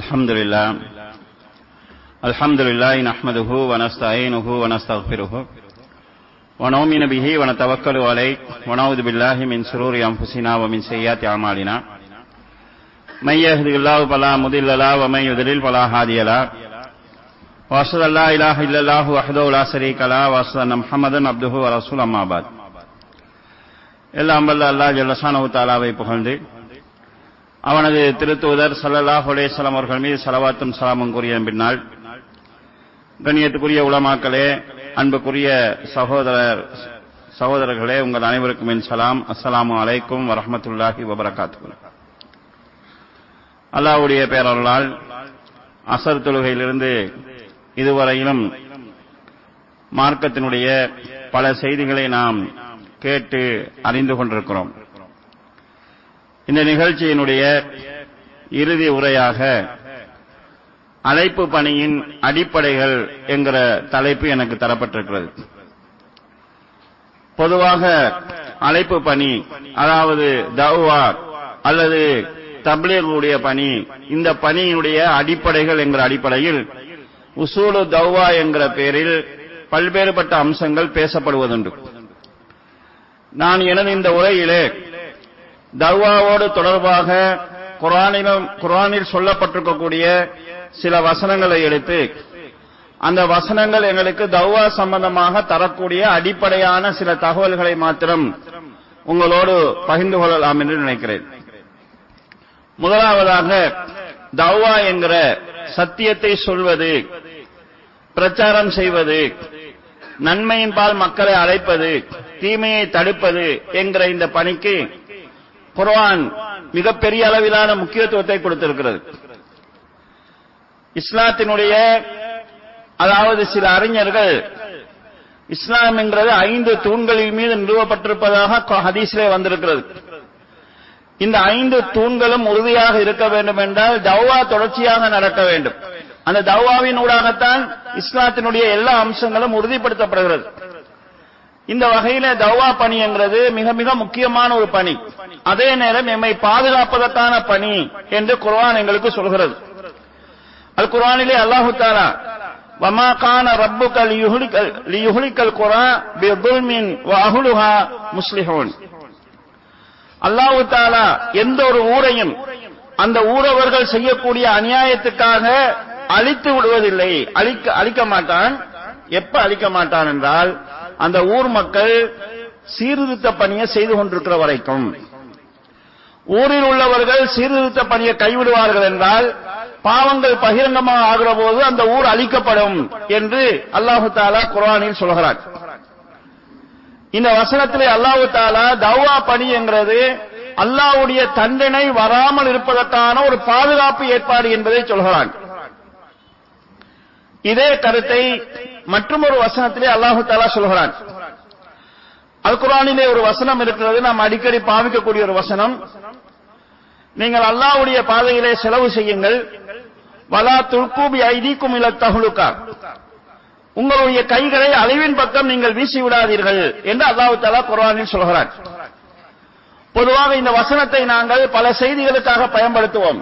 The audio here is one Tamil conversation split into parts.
الحمد لله الحمد لله نحمده ونستعينه ونستغفره ونؤمن به ونتوكل عليه ونعوذ بالله من شرور أنفسنا ومن سيئات أعمالنا. من يهد الله فلا مضل له ومن يضلل فلا هادي له. وأشهد أن لا إله إلا الله وحده لا شريك له وأشهد أن محمدا عبده ورسوله أما بعد. எல்லாம் வல்ல அல்லா ஜல்லசானு தாலாவை புகழ்ந்து அவனது திருத்துவதர் சல்லல்லாஹ் அலைஹி அவர்கள் மீது சலவாத்தும் சலாமும் கூறிய பின்னால் கண்ணியத்துக்குரிய உலமாக்களே அன்புக்குரிய சகோதரர் சகோதரர்களே உங்கள் அனைவருக்கும் என் சலாம். அஸ்ஸலாமு அலைக்கும் வரமத்துல்லாஹி வபரகாத்து அல்லாஹ்வுடைய பேரர்களால் அசர் தொழுகையிலிருந்து இதுவரையிலும் மார்க்கத்தினுடைய பல செய்திகளை நாம் கேட்டு அறிந்து கொண்டிருக்கிறோம். இந்த நிகழ்ச்சியினுடைய இறுதி உரையாக அழைப்பு பணியின் அடிப்படைகள் என்கிற தலைப்பு எனக்கு தரப்பட்டிருக்கிறது. பொதுவாக அழைப்பு பணி அதாவது தௌவா அல்லது தப்லீகுடைய பணி இந்த பணியினுடைய அடிப்படைகள் என்கிற அடிப்படையில் உசூலு தௌவா என்கிற பெயரில் பல்வேறுபட்ட அம்சங்கள் பேசப்படுவதுண்டு. நான் எனது இந்த உரையிலே தர்வாவோடு தொடர்பாக குரானிலும் குரானில் சொல்லப்பட்டிருக்கக்கூடிய சில வசனங்களை எடுத்து அந்த வசனங்கள் எங்களுக்கு தௌவா சம்பந்தமாக தரக்கூடிய அடிப்படையான சில தகவல்களை மாத்திரம் உங்களோடு பகிர்ந்து கொள்ளலாம் என்று நினைக்கிறேன். முதலாவதாக தௌவா என்கிற சத்தியத்தை சொல்வது பிரச்சாரம் செய்வது நன்மையின்பால் மக்களை அழைப்பது தீமையை தடுப்பது என்கிற இந்த பணிக்கு குர்ஆன் மிகப்பெரிய அளவிலான முக்கியத்துவத்தை கொடுத்திருக்கிறது. இஸ்லாத்தினுடைய அதாவது சில அறிஞர்கள் இஸ்லாம் என்கிறது ஐந்து தூண்களின் மீது நிறுவப்பட்டிருப்பதாக ஹதீஸிலே வந்திருக்கிறது. இந்த ஐந்து தூண்களும் உறுதியாக இருக்க வேண்டும் என்றால் தௌவா தொடர்ச்சியாக நடக்க வேண்டும். அந்த தௌவாவின் ஊடாகத்தான் இஸ்லாத்தினுடைய எல்லா அம்சங்களும் உறுதிப்படுத்தப்படுகிறது. இந்த வகையில தவா பணிங்கிறது மிக மிக முக்கியமான ஒரு பணி. அதே நேரம் எம்மை பாதுகாப்பதற்கான பணி என்று குர்ஆன் எங்களுக்கு சொல்கிறது. அது குர்ஆனிலே அல்லாஹு தாலா வமா கான ரப்புக்கல் லியுஹ்லிக்கல் குரா பிதுல்மின் வ அல்லாஹு தாலா எந்த ஒரு ஊரையும் அந்த ஊரவர்கள் செய்யக்கூடிய அநியாயத்துக்காக அழித்து விடுவதில்லை. அழிக்க அழிக்க மாட்டான். எப்ப அழிக்க மாட்டான் என்றால் அந்த ஊர் மக்கள் சீர்திருத்த பணியை செய்து கொண்டிருக்கிற வரைக்கும். ஊரில் உள்ளவர்கள் சீர்திருத்த பணியை கைவிடுவார்கள் என்றால் பாவங்கள் பகிரங்கமாக ஆகிற போது அந்த ஊர் அழிக்கப்படும் என்று அல்லாஹு தாலா குரானில் சொல்கிறார். இந்த வசனத்திலே அல்லாஹு தாலா தௌவா பணி என்கிறது அல்லாவுடைய தண்டனை வராமல் இருப்பதற்கான ஒரு பாதுகாப்பு ஏற்பாடு என்பதை சொல்கிறான். இதே கருத்தை மற்றும் ஒரு வசனத்திலே அல்லாஹு தாலா சொல்கிறான். அல் குரானிலே ஒரு வசனம் இருக்கிறது. நாம் அடிக்கடி பாவிக்கக்கூடிய ஒரு வசனம். நீங்கள் அல்லாவுடைய பாதையிலே செலவு செய்யுங்கள். வலா துல்கூபி ஐதீக்கும் இல தகுலுக்கா உங்களுடைய கைகளை அழிவின் பக்கம் நீங்கள் வீசி விடாதீர்கள் என்று அல்லாஹு தாலா குரானில் சொல்கிறான். பொதுவாக இந்த வசனத்தை நாங்கள் பல செய்திகளுக்காக பயன்படுத்துவோம்.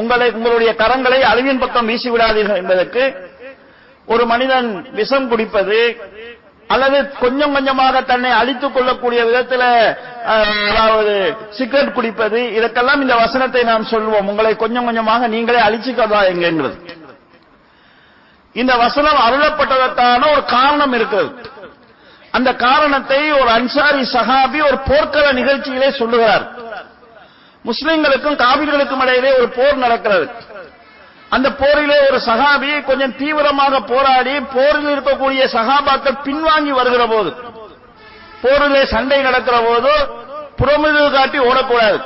உங்களை உங்களுடைய கரங்களை அழிவின் பக்கம் வீசி விடாதீர்கள் என்பதற்கு ஒரு மனிதன் விஷம் குடிப்பது அல்லது கொஞ்சம் கொஞ்சமாக தன்னை அழித்துக் கொள்ளக்கூடிய விதத்தில் அதாவது சிகரெட் குடிப்பது இதற்கெல்லாம் இந்த வசனத்தை நாம் சொல்வோம். உங்களை கொஞ்சம் கொஞ்சமாக நீங்களே அழிச்சுக்கதா என்கிறது இந்த வசனம் அருளப்பட்டதற்கான ஒரு காரணம் இருக்கிறது. அந்த காரணத்தை ஒரு அன்சாரி சஹாபி ஒரு போர்க்கள நிகழ்ச்சியிலே சொல்லுகிறார். முஸ்லிம்களுக்கும் காவிர்களுக்கும் இடையிலே ஒரு போர் நடக்கிறது. அந்த போரிலே ஒரு சகாபி கொஞ்சம் தீவிரமாக போராடி போரில் இருக்கக்கூடிய சகாபாக்கள் பின்வாங்கி வருகிற போது போரிலே சண்டை நடக்கிற போது புறமுது காட்டி ஓடக்கூடாது.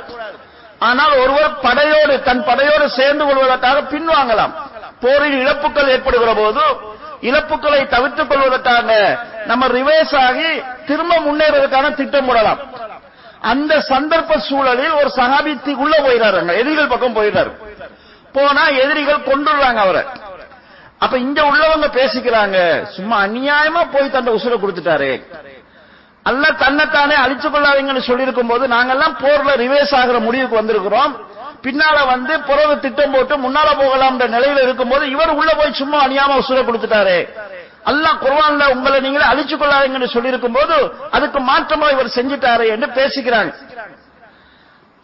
ஆனால் ஒருவர் படையோடு தன் படையோடு சேர்ந்து கொள்வதற்காக பின்வாங்கலாம். போரில் இழப்புகள் ஏற்படுகிற போது இழப்புகளை தவிர்த்துக் கொள்வதற்காக நம்ம ரிவேஸ் ஆகி திரும்ப முன்னேறதுக்கான திட்டம் போடலாம். அந்த சந்தர்ப்ப சூழலில் ஒரு சகாபி உள்ள போயிடாருங்க எதிரிகள் பக்கம் போயிடாரு போனா எதிரிகள் கொண்டுடுறாங்க அவரை. அப்ப இங்க உள்ளவங்க பேசிக்கிறாங்க சும்மா அநியாயமா போய் தந்த உசுர கொடுத்துட்டாரு. அல்ல தன்னைத்தானே அழிச்சு கொள்ளாதீங்கன்னு சொல்லியிருக்கும் போது நாங்கெல்லாம் போர்ல ரிவேஸ் ஆகிற முடிவுக்கு வந்திருக்கிறோம். பின்னால வந்து புறவு திட்டம் போட்டு முன்னால போகலாம்ன்ற நிலையில இருக்கும்போது இவர் உள்ள போய் சும்மா அணியாம உசுர கொடுத்துட்டாரு. அல்லாஹ் குர்வான்ல உங்களை நீங்களே அழிச்சு கொள்ளாதீங்கன்னு சொல்லியிருக்கும் போது அதுக்கு மாற்றமா இவர் செஞ்சிட்டாரு என்று பேசிக்கிறாங்க.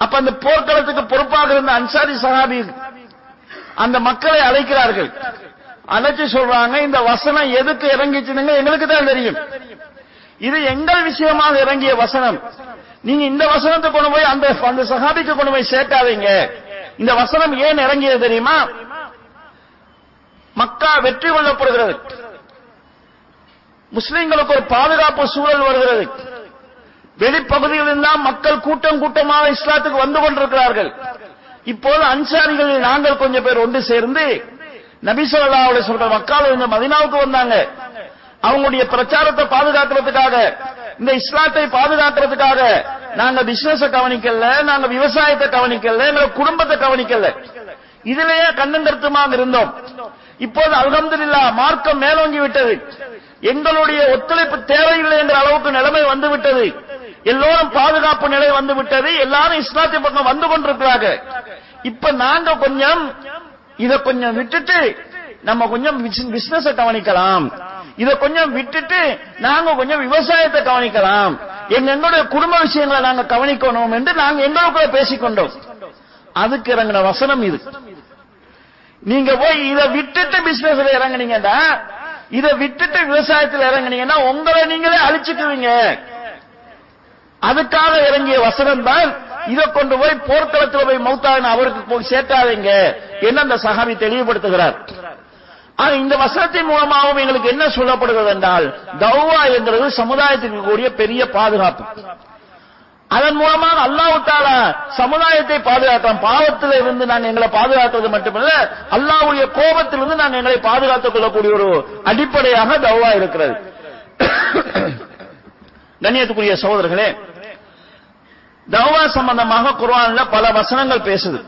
அப்ப அந்த போர்க்களத்துக்கு பொறுப்பாக இருந்த அன்சாரி சஹாபி அந்த மக்களை அழைக்கிறார்கள். அழைச்சு சொல்றாங்க இந்த வசனம் எதுக்கு இறங்கிச்சுன்னு எங்களுக்கு தான் தெரியும். இது எங்கள் விஷயமாக இறங்கிய வசனம். நீங்க இந்த வசனத்தை கொண்டு போய் அந்த அந்த சகாபிக்கு கொண்டு போய் சேர்க்காதீங்க. இந்த வசனம் ஏன் இறங்கியது தெரியுமா? மக்கா வெற்றி கொள்ளப்படுகிறது. முஸ்லிம்களுக்கு ஒரு பாதுகாப்பு சூழல் வருகிறது. வெளிப்பகுதிகளில் தான் மக்கள் கூட்டம் கூட்டமாக இஸ்லாத்துக்கு வந்து கொண்டிருக்கிறார்கள். இப்போது அன்சாரிகளில் நாங்கள் கொஞ்சம் பேர் ஒன்று சேர்ந்து நபிசல்லாவுடைய சொல்ற மக்கள் இந்த மதினாவுக்கு வந்தாங்க. அவங்களுடைய பிரச்சாரத்தை பாதுகாக்கிறதுக்காக இந்த இஸ்லாத்தை பாதுகாக்கிறதுக்காக நாங்க பிசினஸ் கவனிக்கல நாங்க விவசாயத்தை கவனிக்கல எங்க குடும்பத்தை கவனிக்கல. இதுலயே கண்ணங்கருத்துமாக இருந்தோம். இப்போது அல்ஹம்துலில்லா மார்க்கம் மேலோங்கி விட்டது. எங்களுடைய ஒத்துழைப்பு தேவையில்லை என்ற அளவுக்கு நிலைமை வந்து விட்டது எல்லோரும் பாதுகாப்பு நிலை வந்து விட்டது. எல்லாரும் இஸ்லாத்திய பக்கம் வந்து கொண்டிருக்கிறார்கள் இப்ப நாங்க கொஞ்சம் இத கொஞ்சம் விட்டுட்டு நம்ம கொஞ்சம் பிசினஸ் கவனிக்கலாம். இத கொஞ்சம் விட்டுட்டு நாங்க கொஞ்சம் விவசாயத்தை கவனிக்கலாம். எங்க எங்களுடைய குடும்ப விஷயங்களை நாங்க கவனிக்கணும் என்று நாங்க எங்களுக்குள்ள பேசிக்கொண்டோம். அதுக்கு இறங்கின வசனம் இது. நீங்க போய் இதை விட்டுட்டு பிசினஸ்ல இறங்குனீங்கன்னா இதை விட்டுட்டு விவசாயத்தில் இறங்குனீங்கன்னா உங்களை நீங்களே அழிச்சுக்குவீங்க. அதுக்காக இறங்கிய வசனம் தான் இதை கொண்டு போய் போர்க்களத்தில் போய் மௌத்தான அவருக்கு போய் சேர்க்காதீங்க என்ன அந்த சகாபி தெளிவுபடுத்துகிறார். ஆனா இந்த வசனத்தின் மூலமாகவும் எங்களுக்கு என்ன சொல்லப்படுகிறது என்றால் தௌவா என்கிறது சமுதாயத்துக்கு கூடிய பெரிய பாதுகாப்பு. அதன் மூலமாக அல்லாஹ் சமுதாயத்தை பாதுகாக்கலாம் பாவத்தில் இருந்து நாங்கள் எங்களை பாதுகாக்கிறது மட்டுமல்ல அல்லாவுடைய கோபத்திலிருந்து நாங்கள் எங்களை பாதுகாத்துக் கொள்ளக்கூடிய ஒரு அடிப்படையாக தௌவா இருக்கிறது. கண்ணியத்துக்குரிய சகோதரர்களே தவா சம்பந்தமாக குர்ஆன்ல பல வசனங்கள் பேசுது.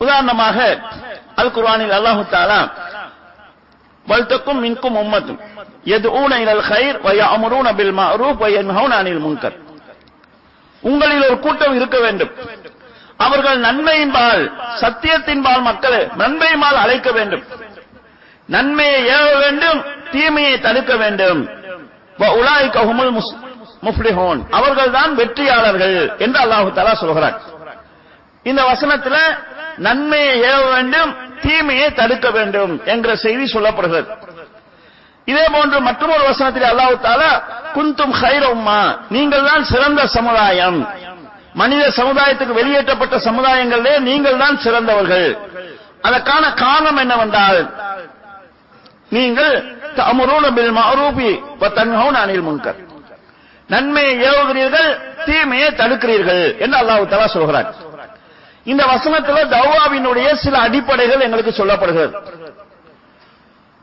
உதாரணமாக அல் குர்ஆனில் அல்லாஹு தாலா வல்தக்கும் மின்கும் உம்மத்தும் எதுஊன இலல் ஹைர் வயஅமுரூன பில் மஅரூஃப் வயன்ஹவுன அனில் முன்கர். உங்களில் ஒரு கூட்டம் இருக்க வேண்டும். அவர்கள் நன்மையின்பால் சத்தியத்தின்பால் மக்களை நன்மையின்பால் அழைக்க வேண்டும். நன்மையை ஏவ வேண்டும் தீமையை தடுக்க வேண்டும். உலாய் கஹுமுல் முஃப்லிஹூன். அவர்கள் தான் வெற்றியாளர்கள் என்று அல்லாஹு தாலா சொல்கிறார் இந்த வசனத்தில் நன்மையை ஏவ வேண்டும் தீமையை தடுக்க வேண்டும் என்கிற செய்தி சொல்லப்படுகிறது. இதே போன்று மற்றொரு வசனத்தில் அல்லாஹு தாலா குந்தும் ஹைரம்மா நீங்கள் தான் சிறந்த சமுதாயம். மனித சமுதாயத்துக்கு வெளியேற்றப்பட்ட சமுதாயங்களிலே நீங்கள் தான் சிறந்தவர்கள். அதற்கான காரணம் என்னவென்றால் நீங்கள் தமுரூன பில் மஅரூபி வ அனில் முன்கர். நன்மையை ஏவுகிறீர்கள் தீமையை தடுக்கிறீர்கள் என்று அல்லாஹு தலா சொல்கிறார் இந்த வசனத்துல தௌவாவினுடைய சில அடிப்படைகள் எங்களுக்கு சொல்லப்படுகிறது.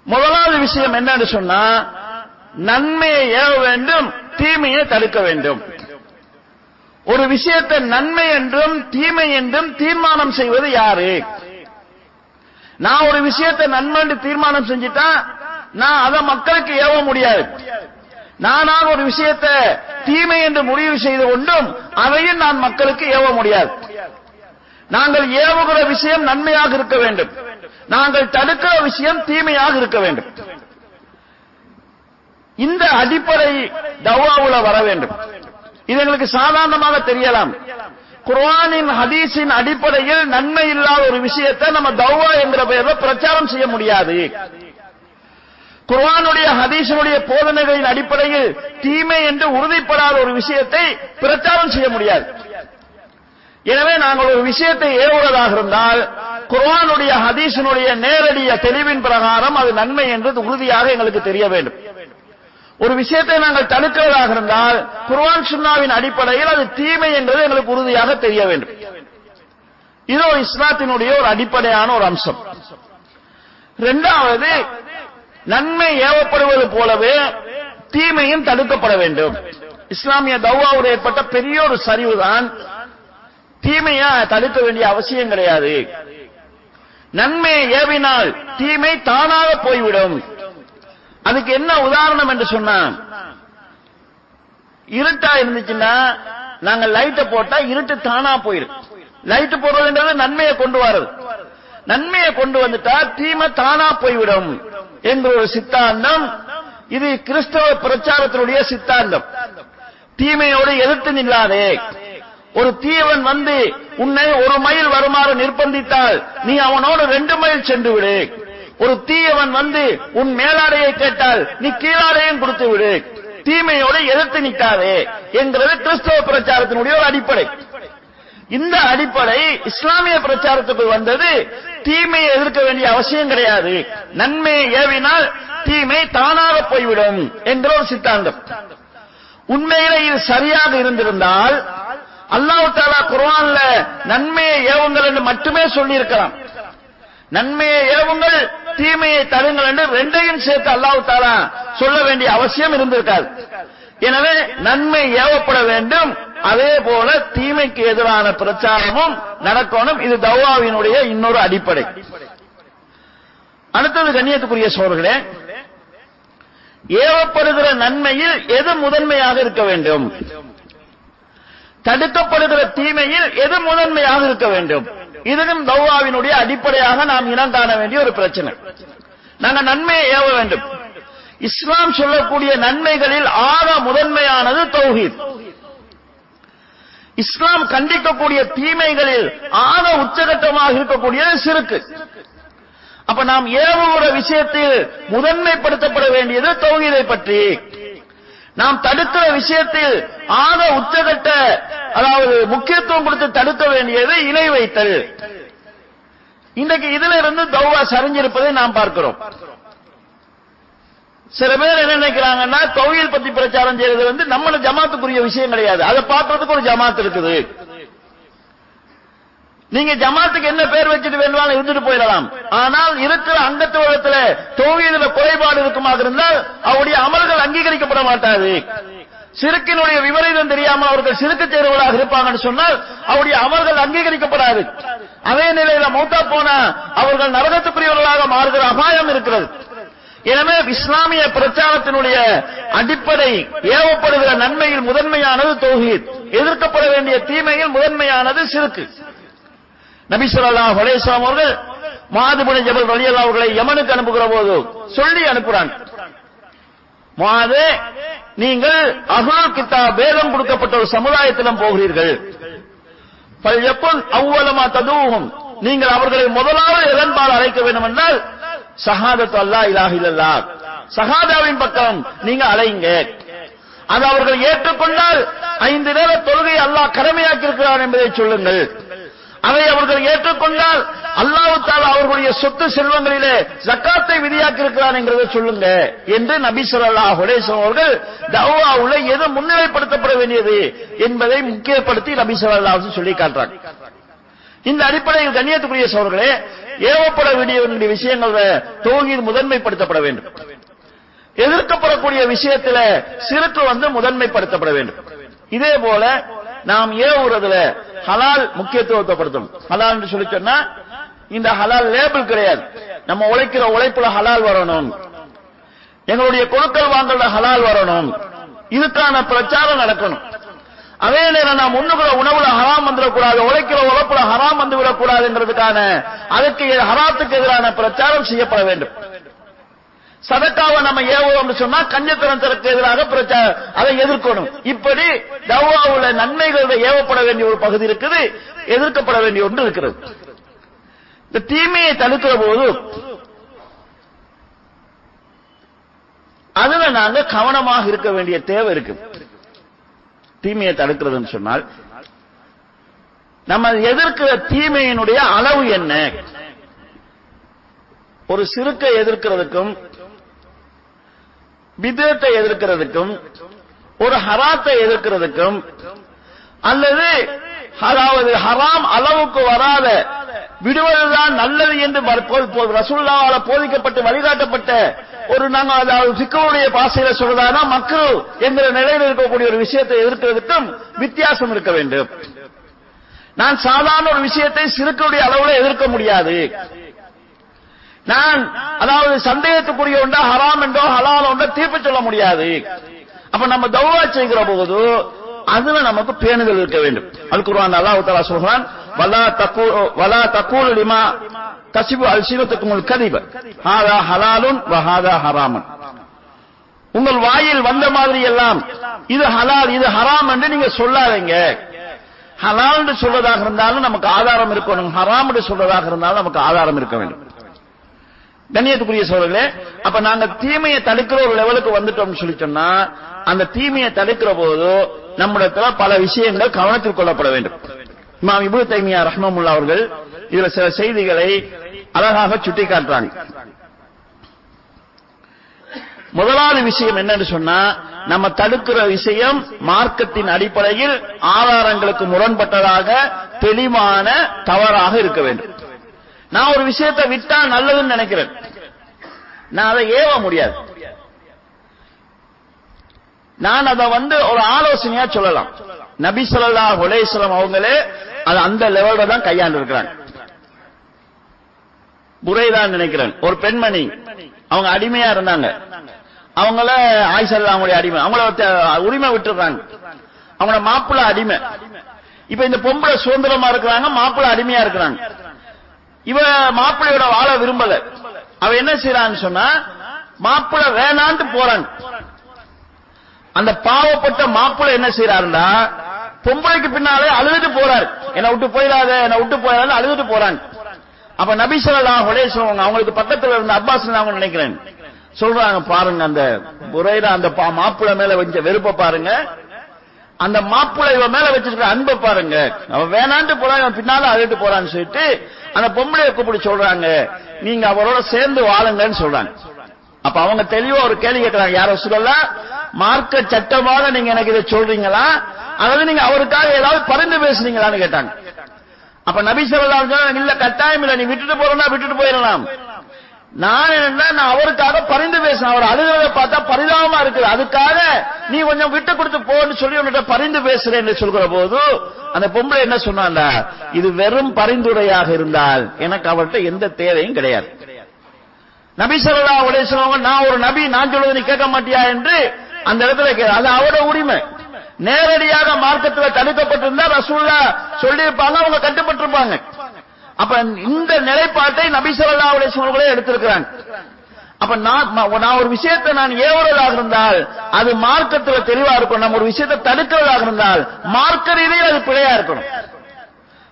முதலாவது விஷயம் என்னன்னு சொன்னா நன்மையை ஏவ வேண்டும் தீமையை தடுக்க வேண்டும். ஒரு விஷயத்தை நன்மை என்றும் தீமை என்றும் தீர்மானம் செய்வது யாரு? நான் ஒரு விஷயத்தை நன்மை என்று தீர்மானம் செஞ்சுட்டா நான் அதை மக்களுக்கு ஏவ முடியாது. நானாக ஒரு விஷயத்தை தீமை என்று முடிவு செய்து கொண்டும் அதையும் நான் மக்களுக்கு ஏவ முடியாது. நாங்கள் ஏவுகிற விஷயம் நன்மையாக இருக்க வேண்டும். நாங்கள் தடுக்கிற விஷயம் தீமையாக இருக்க வேண்டும். இந்த அடிப்படை தவாவுல வர வேண்டும். இது எங்களுக்கு சாதாரணமாக தெரியலாம். குர்ஆனின் ஹதீஸின் அடிப்படையில் நன்மை இல்லாத ஒரு விஷயத்தை நம்ம தௌவா என்கிற பெயர்ல பிரச்சாரம் செய்ய முடியாது. குர்வானுடைய ஹதீசனுடைய போதனைகளின் அடிப்படையில் தீமை என்று உறுதிப்படாத ஒரு விஷயத்தை பிரச்சாரம் செய்ய முடியாது. எனவே நாங்கள் ஒரு விஷயத்தை ஏவுவதாக இருந்தால் குர்வானுடைய ஹதீசனுடைய நேரடிய தெளிவின் பிரகாரம் அது நன்மை என்றது உறுதியாக எங்களுக்கு தெரிய வேண்டும். ஒரு விஷயத்தை நாங்கள் தடுக்கிறதாக இருந்தால் குர்வான் சுன்னாவின் அடிப்படையில் அது தீமை என்பது எங்களுக்கு உறுதியாக தெரிய வேண்டும். இது ஒரு இஸ்லாத்தினுடைய ஒரு அடிப்படையான ஒரு அம்சம். இரண்டாவது நன்மை ஏவப்படுவது போலவே தீமையும் தடுக்கப்பட வேண்டும். இஸ்லாமிய தௌவாவோடு ஏற்பட்ட பெரிய ஒரு சரிவுதான் தீமையா தடுக்க வேண்டிய அவசியம் கிடையாது. நன்மையை ஏவினால் தீமை தானாக போய்விடும். அதுக்கு என்ன உதாரணம் என்று சொன்னா இருட்டா இருந்துச்சுன்னா நாங்க லைட்டை போட்டா இருட்டு தானா போயிடும் லைட் போடுறதுன்றது நன்மையை கொண்டு வர்றது நன்மையை கொண்டு வந்துட்டா தீமை தானா போய்விடும் என்ற ஒரு சித்தாந்தம். இது கிறிஸ்தவ பிரச்சாரத்தினுடைய சித்தாந்தம். தீமையோடு எதிர்த்து நில்லாதே. ஒரு தீயவன் வந்து உன்னை ஒரு மைல் வருமாறு நிர்பந்தித்தால் நீ அவனோடு ரெண்டு மைல் சென்று விடு. ஒரு தீயவன் வந்து உன் மேலாடையை கேட்டால் நீ கீழாடையும் கொடுத்து விடு. தீமையோடு எதிர்த்து நிற்காதே என்கிறது கிறிஸ்தவ பிரச்சாரத்தினுடைய ஒரு அடிப்படை. இந்த அடிப்படை இஸ்லாமிய பிரச்சாரத்துக்கு வந்தது தீமையை எதிர்க்க வேண்டிய அவசியம் கிடையாது. நன்மையை ஏவினால் தீமை தானாக போய்விடும் என்ற ஒரு சித்தாந்தம். உண்மையில இது சரியாக இருந்திருந்தால் அல்லாஹு தாலா குர்ஆன்ல நன்மையை ஏவுங்கள் என்று மட்டுமே சொல்லி இருக்கலாம் நன்மையை ஏவுங்கள் தீமையை தருங்கள் என்று ரெண்டையும் சேர்த்து அல்லாஹு தாலா சொல்ல வேண்டிய அவசியம் இருந்திருக்காது. எனவே நன்மை ஏவப்பட வேண்டும் அதே போல தீமைக்கு எதிரான பிரச்சாரமும் நடக்கணும். இது தௌவாவினுடைய இன்னொரு அடிப்படை. அடுத்தது கண்ணியத்துக்குரிய சோழர்களே ஏவப்படுகிற நன்மையில் எது முதன்மையாக இருக்க வேண்டும்? தடுக்கப்படுகிற தீமையில் எது முதன்மையாக இருக்க வேண்டும்? இதுவும் தௌவாவினுடைய அடிப்படையாக நாம் இனம் காண வேண்டிய ஒரு பிரச்சனை. நாங்க நன்மையை ஏவ வேண்டும். இஸ்லாம் சொல்லக்கூடிய நன்மைகளில் ஆக முதன்மையானது தௌஹீத். இஸ்லாம் கண்டிக்கக்கூடிய தீமைகளில் ஆக உச்சகட்டமாக இருக்கக்கூடியது சிறுக்கு. அப்ப நாம் ஏவுகிற விஷயத்தில் முதன்மைப்படுத்தப்பட வேண்டியது தொகுதியை பற்றி. நாம் தடுக்கிற விஷயத்தில் ஆக உச்சகட்ட அதாவது முக்கியத்துவம் கொடுத்து தடுக்க வேண்டியது இணை வைத்தல். இன்றைக்கு இதுல இருந்து தௌவா சரிஞ்சிருப்பதை நாம் பார்க்கிறோம். சில பேர் என்ன நினைக்கிறாங்கன்னா தொழில் பத்தி பிரச்சாரம் செய்யறது வந்து நம்ம ஜமாத்துக்குரிய விஷயம் கிடையாது. அதை பார்க்கறதுக்கு ஒரு ஜமாத் இருக்குது. நீங்க ஜமாத்துக்கு என்ன பேர் வச்சுட்டு வேணுமாலும் இருந்துட்டு போயிடலாம். ஆனால் இருக்கிற அங்கத்து உலகத்துல தொழில குறைபாடு இருக்குமாக இருந்தால் அவருடைய அமல்கள் அங்கீகரிக்கப்பட மாட்டாது. சிறுக்கினுடைய விபரீதம் தெரியாமல் அவர்கள் சிறுக்கு தேர்வுகளாக இருப்பாங்கன்னு சொன்னால் அவருடைய அமல்கள் அங்கீகரிக்கப்படாது. அதே நிலையில மூத்தா போனா அவர்கள் நரகத்துக்குரியவர்களாக மாறுகிற அபாயம் இருக்கிறது. எனவே இஸ்லாமிய பிரச்சாரத்தினுடைய அடிப்படை ஏவப்படுகிற நன்மையில் முதன்மையானது தௌஹீத். எதிர்க்கப்பட வேண்டிய தீமையில் முதன்மையானது சிறுக்கு. நபிசுல்லா ஸல்லல்லாஹு அவர்கள் மாதுபுன ஜபல் வலியல் அவர்களை யமனுக்கு அனுப்புகிற போது சொல்லி அனுப்புறாங்க. மாதே நீங்கள் அகுல் கித்தா வேதம் கொடுக்கப்பட்ட ஒரு சமுதாயத்திடம் போகிறீர்கள். எப்பன் அவ்வளமா ததுவும் நீங்கள் அவர்களை முதலாவது எதன்பால் அழைக்க வேண்டும் என்றால் சஹாதத்து அல்லா இலாஹ சஹாதாவின் பக்கம் நீங்க அலையுங்க. அது அவர்கள் ஏற்றுக்கொண்டால் ஐந்து நேர தொழுகை அல்லாஹ் கடமையாக்கி இருக்கிறார் என்பதை சொல்லுங்கள். அதை அவர்கள் ஏற்றுக்கொண்டால் அல்லாவுத்தால் அவர்களுடைய சொத்து செல்வங்களிலே ஜக்காத்தை விதியாக்கி இருக்கிறார் என்கிறத சொல்லுங்க. என்று நபி ஸல்லல்லாஹு அலைஹி அவர்கள் எது முன்னிலைப்படுத்தப்பட வேண்டியது என்பதை முக்கியப்படுத்தி நபி ஸல்லல்லாஹு சொல்லி காட்டுறாங்க. இந்த அடிப்படையில் கண்ணியத்துக்குரிய சோழர்களே ஏவப்பட வேண்டிய விஷயங்கள் தோகில் முதன்மைப்படுத்தப்பட வேண்டும். எதிர்க்கப்படக்கூடிய விஷயத்துல சிறுக்கு வந்து முதன்மைப்படுத்தப்பட வேண்டும். இதே போல நாம் ஏவுறதுல ஹலால் முக்கியத்துவத்தைப்படுத்தும் ஹலால் என்று சொல்லி சொன்னா இந்த ஹலால் லேபிள் கிடையாது. நம்ம உழைக்கிற உழைப்புல ஹலால் வரணும். எங்களுடைய கொடுக்கல் வாங்கல ஹலால் வரணும். இதுக்கான பிரச்சாரம் நடக்கணும். அதே நேரம் நாம் உண்ணுகிற உணவுல ஹராம் வந்துடக்கூடாது உழைக்கிற உழைப்புல ஹராம் வந்து விடக்கூடாதுங்கிறதுக்கான அதுக்கு ஹராத்துக்கு எதிரான பிரச்சாரம் செய்யப்பட வேண்டும். சதக்காவை நம்ம ஏவுவோம்னு சொன்னா கஞ்சத்தனத்திற்கு எதிராக பிரச்சாரம் அதை எதிர்க்கணும். இப்படி தவ்வாவுல நன்மைகளோட ஏவப்பட வேண்டிய ஒரு பகுதி இருக்குது எதிர்க்கப்பட வேண்டிய ஒன்று இருக்கிறது. இந்த தீமையை தடுக்கிற போது அதுல நாங்க கவனமாக இருக்க வேண்டிய தேவை இருக்கு தீமையை தடுக்கிறதுன்னு சொன்னால் நம்ம எதிர்க்கிற தீமையினுடைய அளவு என்ன? ஒரு சிறுக்கை எதிர்க்கிறதுக்கும் விதத்தை எதிர்க்கிறதுக்கும் ஒரு ஹராத்தை எதிர்க்கிறதுக்கும் அல்லது அதாவது ஹராம் அளவுக்கு வராத விடுவதுதான் நல்லது என்று ரசூல்லாவால போதிக்கப்பட்டு வழிகாட்டப்பட்ட ஒரு நாங்கள் அதாவது சிக்கலுடைய பாசையில சொல்றதானா மக்கள் என்கிற நிலையில் இருக்கக்கூடிய ஒரு விஷயத்தை எதிர்க்கிறதுக்கும் வித்தியாசம் இருக்க வேண்டும். நான் சாதாரண ஒரு விஷயத்தை சிறுக்களுடைய அளவுல எதிர்க்க முடியாது. நான் அதாவது சந்தேகத்துக்குரிய ஒன்றா ஹராம் என்றோ ஹலால் ஒன்றோ தீர்ப்பு சொல்ல முடியாது. அப்ப நம்ம தௌவா செய்கிற போது அதுல நமக்கு பேணுதல் இருக்க வேண்டும். அல் குர்ஆன் அல்லாஹ் சொல்றான் ولا تقول வலா தக்கூலு லிமா தசிபு அல்சினத்துக்குமுல் கதிப. ஹாதா ஹலாலுன் வ ஹாதா உங்கள் வாயில் வந்த மாதிரி எல்லாம் இது ஹலால் இது ஹராம் என்று நீங்க சொல்லாதீங்க. ஹலால் சொல்றதாக இருந்தாலும் நமக்கு ஆதாரம் இருக்கணும். ஹராம் சொல்றதாக இருந்தாலும் நமக்கு ஆதாரம் இருக்க வேண்டும். கண்ணியத்துக்குரிய சோழர்களே அப்ப நாங்க தீமையை தடுக்கிற ஒரு லெவலுக்கு வந்துட்டோம்னு சொல்லி சொன்னா அந்த தீமையை தடுக்கிற போது நம்மிடத்துல பல விஷயங்கள் கவனத்தில் கொள்ளப்பட வேண்டும். இமாம் இபு தைமியா ரஹ்மமுல்லா அவர்கள் இதுல சில செய்திகளை அழகாக சுட்டிக்காட்டுறாங்க. முதலாவது விஷயம் என்னன்னு சொன்னா நம்ம தடுக்கிற விஷயம் மார்க்கத்தின் அடிப்படையில் ஆதாரங்களுக்கு முரண்பட்டதாக தெளிவான தவறாக இருக்க வேண்டும். நான் ஒரு விஷயத்தை விட்டா நல்லதுன்னு நினைக்கிறேன். நான் அதை ஏவ முடியாது. நான் அதை வந்து ஒரு ஆலோசனையா சொல்லலாம். நபி ஸல்லல்லாஹு அவங்களே அது அந்த லெவல்ல தான் கையாண்டு இருக்கிறாங்க புரைதான் நினைக்கிறேன். ஒரு பெண்மணி. அவங்க அடிமையா இருந்தாங்க. அவங்கள ஆயிஷல்லா அவங்களுடைய அடிமை. அவங்கள உரிமை விட்டுறாங்க அவங்களோட மாப்பிள்ள அடிமை. இப்ப இந்த பொம்பளை சுதந்திரமா இருக்கிறாங்க மாப்பிள்ள அடிமையா இருக்கிறாங்க. இவ மாப்பிள்ளையோட வாழ விரும்பல. அவ என்ன செய்யறான்னு சொன்னா மாப்பிள்ள வேணான்ட்டு போறாங்க. அந்த பாவப்பட்ட மாப்பிள்ள என்ன செய்யறாருன்னா பொம்பளைக்கு பின்னாலே அழுதுட்டு போறாரு. என்னை விட்டு போயிடாத என்னை விட்டு போயிடாத அழுதுட்டு போறாங்க அப்ப நபி ஸல்லல்லாஹு அவங்களுக்கு பக்கத்துல இருந்த அப்பாஸ் அவங்க நினைக்கிறேன். சொல்றாங்க பாருங்க அந்த புரையில அந்த பா- மேல வச்ச வெறுப்ப பாருங்க. அந்த மாப்பிள்ளை இவன் மேல வச்சிருக்க அன்பை பாருங்க. அவன் வேணான்ட்டு போறான் இவன் பின்னால அழுட்டு போறான்னு சொல்லிட்டு அந்த பொம்பளை கூப்பிட்டு சொல்றாங்க. நீங்க அவரோட சேர்ந்து வாழுங்கன்னு சொல்றாங்க. அப்ப அவங்க தெளிவா ஒரு கேள்வி கேட்கிறாங்க. யாரோ சொல்லலாம் மார்க்க சட்டமாக நீங்க எனக்கு இதை சொல்றீங்களா? அதாவது நீங்க அவருக்காக ஏதாவது பரிந்து பேசுறீங்களான்னு கேட்டாங்க. அப்ப நபி சொல்லலாம் இல்ல கட்டாயம் இல்ல நீ விட்டுட்டு போறா விட்டுட்டு போயிடலாம். நான் என்ன நான் அவருக்காக பரிந்து பேசுறேன். அவர் அழுகிறத பார்த்தா பரிதாபமா இருக்குது. அதுக்காக நீ கொஞ்சம் விட்டு கொடுத்து போன்னு சொல்லி உன்கிட்ட பரிந்து பேசுறேன்னு சொல்கிற போது அந்த பொம்பளை என்ன சொன்னாண்டா இது வெறும் பரிந்துரையாக இருந்தால் எனக்கு அவர்கிட்ட எந்த தேவையும் கிடையாது. நபி ஸல்லல்லாஹு உடைய சொல்லுவாங்க நான் ஒரு நபி நான் சொல்றது நீ கேட்க மாட்டியா என்று அந்த இடத்துல கே- அது அவரோட உரிமை. நேரடியாக மார்க்கத்துல தடுக்கப்பட்டிருந்தா ரசூல்லா சொல்லியிருப்பாங்க அவங்க கட்டுப்பட்டிருப்பாங்க. அப்ப இந்த நிலைப்பாட்டை நபி ஸல்லல்லாஹு உடைய வஸல்லம் எடுத்திருக்கிறாங்க. அப்ப நான் நான் ஒரு விஷயத்தை நான் ஏவுறதாக இருந்தால் அது மார்க்கத்துல தெளிவா இருக்கும் நம்ம ஒரு விஷயத்தை தடுக்கிறதாக இருந்தால் மார்க்க ரீதியில் அது பிழையா இருக்கணும்.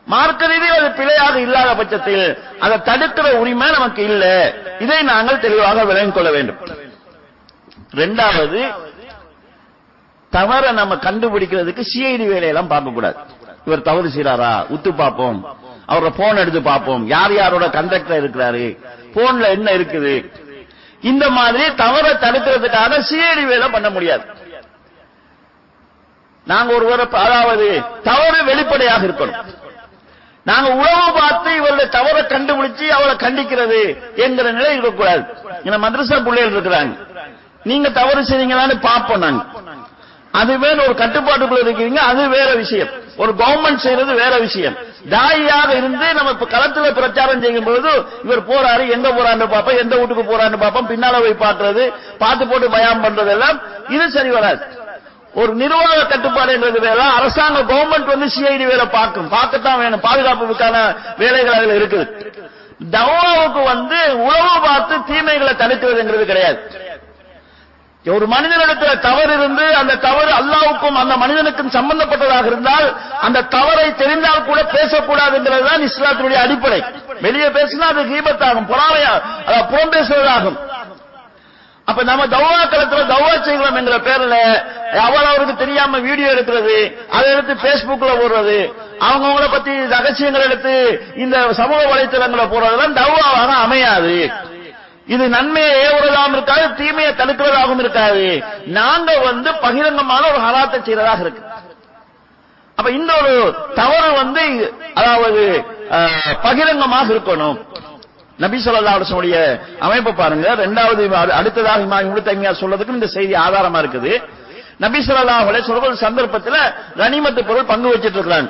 மார்க்க ரீதியில் அது பிழையாக இல்லாத பட்சத்தில் அதை தடுக்கிற உரிமை நமக்கு இல்ல. இதை நாங்கள் தெளிவாக விளங்கிக் கொள்ள வேண்டும். ரெண்டாவது தவற நம்ம கண்டுபிடிக்கிறதுக்கு சிஐடி வேலையெல்லாம் பார்க்கக்கூடாது. இவர் தவறு செய்றாரா? உத்து பார்ப்போம். அவரோட போன் எடுத்து பார்ப்போம். யார் யாரோட கண்டக்டர் இருக்கிறாரு? போன்ல என்ன இருக்குது? இந்த மாதிரி தவற தடுக்கிறதுக்காக சிஐடி வேலை பண்ண முடியாது. நாங்க ஒருவரை அதாவது தவறு வெளிப்படையாக இருக்கணும். நாங்க உழவு பார்த்து இவருடைய தவறை கண்டுபிடிச்சு அவளை கண்டிக்கிறது என்கிற நிலை இருக்கக்கூடாது. என்ன மதரசா பிள்ளைகள் இருக்கிறாங்க. நீங்க தவறு செய்றீங்களான்னு பார்ப்போம் நாங்க. அது வேற ஒரு கட்டுப்பாட்டுக்குள்ள இருக்கிறீங்க அது வேற விஷயம். ஒரு கவர்மெண்ட் செய்யறது வேற விஷயம். தாயாக இருந்து நம்ம இப்ப களத்துல பிரச்சாரம் செய்யும் பொழுது இவர் போறாரு எங்க போறான்னு பார்ப்போம் எந்த வீட்டுக்கு போறான்னு பார்ப்போம் பின்னால போய் பாக்குறது பார்த்து போட்டு பயம் பண்றது எல்லாம் இது சரி வராது. ஒரு நிர்வாக கட்டுப்பாடு என்றது வேலை அரசாங்க கவர்மெண்ட் வந்து சிஐடி வேலை பார்க்கும். பார்க்கத்தான் வேணும். பாதுகாப்புக்கான வேலைகள் அதுல இருக்குது. தவாவுக்கு வந்து உழவு பார்த்து தீமைகளை தடுக்கிறதுங்கிறது கிடையாது. ஒரு மனிதனிடத்துல தவறு இருந்து அந்த தவறு அல்லாவுக்கும் அந்த மனிதனுக்கும் சம்பந்தப்பட்டதாக இருந்தால் அந்த தவறை தெரிந்தால் கூட பேசக்கூடாதுங்கிறது தான் இஸ்லாத்தினுடைய அடிப்படை. வெளியே பேசினா அது கீபத்தாகும் புறாமையா புறம் பேசுவதாகும். அப்ப நம்ம தௌவா களத்துல தௌவா செய்கிறோம் என்ற பேர்ல அவள் அவருக்கு தெரியாம வீடியோ எடுக்கிறது அதை எடுத்து பேஸ்புக்ல போடுறது அவங்கவுங்கள பத்தி ரகசியங்கள் எடுத்து இந்த சமூக வலைத்தளங்களை போடுறதெல்லாம் தௌவாவாக அமையாது. இது நன்மையை ஏவுறதாகவும் இருக்காது தீமையை தடுக்கிறதாகவும் இருக்காது. நாங்க வந்து பகிரங்கமான ஒரு ஹராத்தை செய்யறதாக இருக்கு. அப்ப இந்த ஒரு தவறு வந்து அதாவது பகிரங்கமாக இருக்கணும். நபி ஸல்லல்லாஹு அலைஹி அமைப்பை பாருங்க. ரெண்டாவது அடுத்ததாக இமாம் இப்னு சொல்றதுக்கு இந்த செய்தி ஆதாரமா இருக்குது. நபி ஸல்லல்லாஹு சொல்ற சந்தர்ப்பத்தில் கனிமத்து பொருள் பங்கு வச்சிட்டு இருக்கிறாங்க.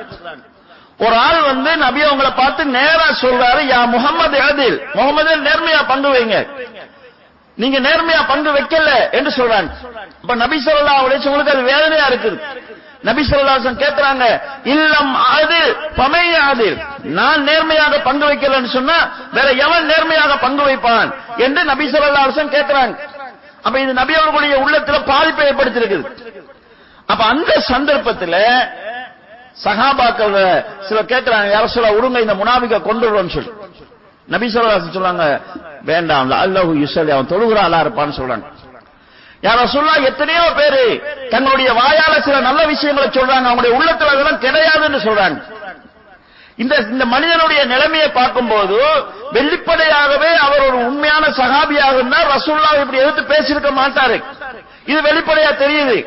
ஒரு ஆள் வந்து நபி அவங்களை பார்த்து நேரா சொல்றாரு யா முகமது அதில் முகமது நேர்மையா பங்கு வைங்க. நீங்க நேர்மையா பங்கு வைக்கல என்று சொல்றாங்க. இப்ப நபி சொல்லா உடைச்சவங்களுக்கு அது வேதனையா இருக்குது. நபி சொல்லாசன் கேட்கிறாங்க இல்லம் அது பமையாது நான் நேர்மையாக பங்கு வைக்கலன்னு சொன்னா வேற எவன் நேர்மையாக பங்கு வைப்பான் என்று நபி சொல்லாசன் கேட்கிறாங்க. அப்ப இது நபி அவர்களுடைய உள்ளத்துல பாதிப்பை ஏற்படுத்தியிருக்குது. அப்ப அந்த சந்தர்ப்பத்துல சகாபாக்கள் சில கேட்கிறாங்க யார சொல்ல உடுங்க இந்த முனாபிக்க கொண்டு வருவோம்னு சொல்லி. நபி சொல்லாசன் சொல்றாங்க வேண்டாம் அல்லஹு யுசலி அவன் தொழுகிறாளா இருப்பான்னு சொல்றாங்க. யார சொல்லா எத்தனையோ பேரு தங்களுடைய வாயால சில நல்ல விஷயங்களை சொல்றாங்க. அவங்களுடைய உள்ளத்துல அதெல்லாம் கிடையாதுன்னு சொல்றாங்க. இந்த இந்த மனிதனுடைய நிலைமையை பார்க்கும்போது வெளிப்படையாகவே அவர் ஒரு உண்மையான சகாபியாக இருந்தால் ரசூல்லா இப்படி எதிர்த்து பேசியிருக்க மாட்டாரு. இது வெளிப்படையா தெரியுது.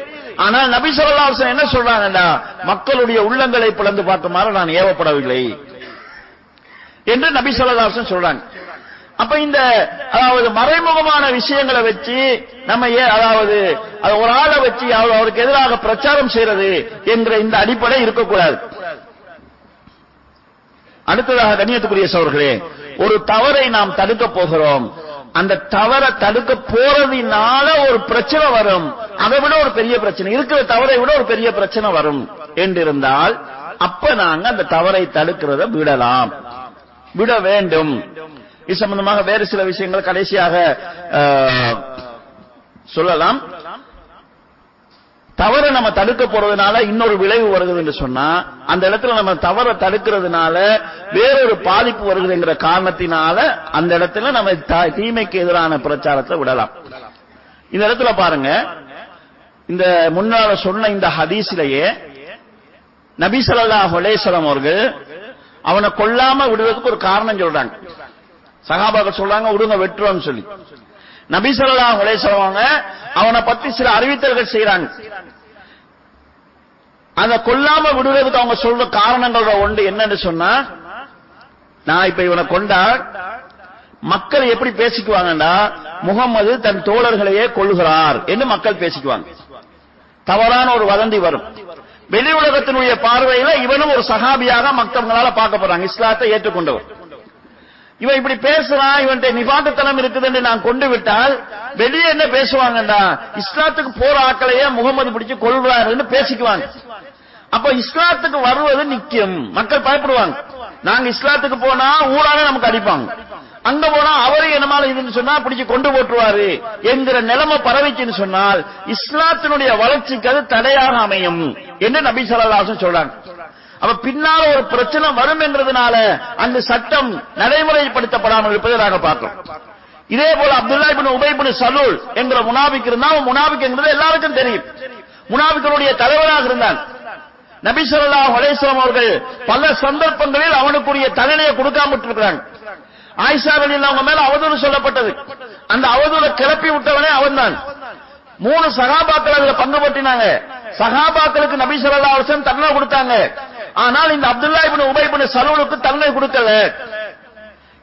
ஆனால் நபி சொல்லா என்ன சொல்றாங்கன்னா மக்களுடைய உள்ளங்களை பிளந்து பார்க்குமாறு நான் ஏவப்படவில்லை. என்று நபி சொல்லதாசன் சொல்றாங்க. அப்ப இந்த அதாவது மறைமுகமான விஷயங்களை வச்சு நம்ம ஏன் அதாவது ஒரு ஆளை வச்சு அவருக்கு எதிராக பிரச்சாரம் செய்யறது என்ற இந்த அடிப்படை இருக்கக்கூடாது. அடுத்ததாக கண்ணியத்துக்குரிய சோர்களே ஒரு தவறை நாம் தடுக்க போகிறோம். அந்த தவறை தடுக்க போறதுனால ஒரு பிரச்சனை வரும். அதை விட ஒரு பெரிய பிரச்சனை. இருக்கிற தவறை விட ஒரு பெரிய பிரச்சனை வரும். என்றிருந்தால் அப்ப நாங்க அந்த தவறை தடுக்கிறத விடலாம். விட வேண்டும். இது சம்பந்தமாக வேறு சில விஷயங்கள் கடைசியாக சொல்லலாம். தவற நம்ம தடுக்க போறதுனால இன்னொரு விளைவு வருகிறது என்று சொன்னா அந்த இடத்துல நம்ம தவற தடுக்கிறதுனால வேறொரு பாதிப்பு வருதுங்கிற காரணத்தினால அந்த இடத்துல நம்ம தீமைக்கு எதிரான பிரச்சாரத்தை விடலாம். இந்த இடத்துல பாருங்க. இந்த முன்னால சொன்ன இந்த ஹதீஸ்லயே நபிசல்லா ஹொலேசலம் அவர்கள் அவனை கொல்லாம விடுறதுக்கு ஒரு காரணம் சொல்றாங்க. சகாபாக்கள் சொல்றாங்க விடுங்க வெட்டுறோம்னு சொல்லி. நபி சொல்லா சொல்லுவாங்க அவனை பத்தி சில அறிவித்தல்கள் செய்யறாங்க அதை கொல்லாம விடுறதுக்கு அவங்க சொல்ற காரணங்களோட ஒன்று என்னன்னு சொன்னா நான் இப்ப இவனை கொண்டா மக்கள் எப்படி பேசிக்குவாங்கடா முகம்மது தன் தோழர்களையே கொள்ளுகிறார் என்று மக்கள் பேசிக்குவாங்க. தவறான ஒரு வதந்தி வரும். வெளி உலகத்தினுடைய பார்வையில இவனும் ஒரு சகாபியாக மக்களால பார்க்கப்படுறாங்க. இஸ்லாத்தை ஏற்றுக்கொண்டவர். இவன் இப்படி பேசுறான் இவன்கிட்ட நிபாட்டத்தனம் இருக்குதுன்னு நான் கொண்டு விட்டால் வெளியே என்ன பேசுவாங்கடா இஸ்லாத்துக்கு போற ஆக்களையே முகமது பிடிச்சு கொள்வாருன்னு பேசிக்குவாங்க. அப்ப இஸ்லாத்துக்கு வருவது நிக்கும் மக்கள் பயப்படுவாங்க. நாங்க இஸ்லாத்துக்கு போனா ஊராக நமக்கு அடிப்பாங்க. அங்க போனா அவரு என்னமால இதுன்னு சொன்னா பிடிச்சு கொண்டு போட்டுருவாரு என்கிற நிலைமை பரவிச்சுன்னு சொன்னால் இஸ்லாத்தினுடைய வளர்ச்சிக்கு அது தடையாக அமையும். என்று நபி சொல்லாசன் சொல்றாங்க? அப்ப பின்னால ஒரு பிரச்சனை வரும் என்றதுனால அந்த சட்டம் நடைமுறைப்படுத்தப்படாமல் இருப்பதை பார்க்கிறோம். இதே போல அப்துல்லா இபின் உபைபின் சலூல் என்கிற முனாபிக் இருந்தா முனாபிக் என்கிறது எல்லாருக்கும் தெரியும். முனாபிக்களுடைய தலைவராக இருந்தான். நபிசல்லா ஹலேஸ்வரம் அவர்கள் பல சந்தர்ப்பங்களில் அவனுக்குரிய தண்டனையை கொடுக்காம விட்டுருக்கிறாங்க ஆயிஷா வெளியில் அவங்க மேல அவதூறு சொல்லப்பட்டது. அந்த அவதூறு கிளப்பி விட்டவனே அவன் தான் மூணு சகாபாக்கள் அதுல பங்கு பற்றினாங்க. சகாபாக்களுக்கு நபி சொல்லா அவசரம் தண்டனை கொடுத்தாங்க. ஆனால் இந்த அப்துல்லா இபின் உபைபின் சலூலுக்கு தன்மை கொடுக்கல.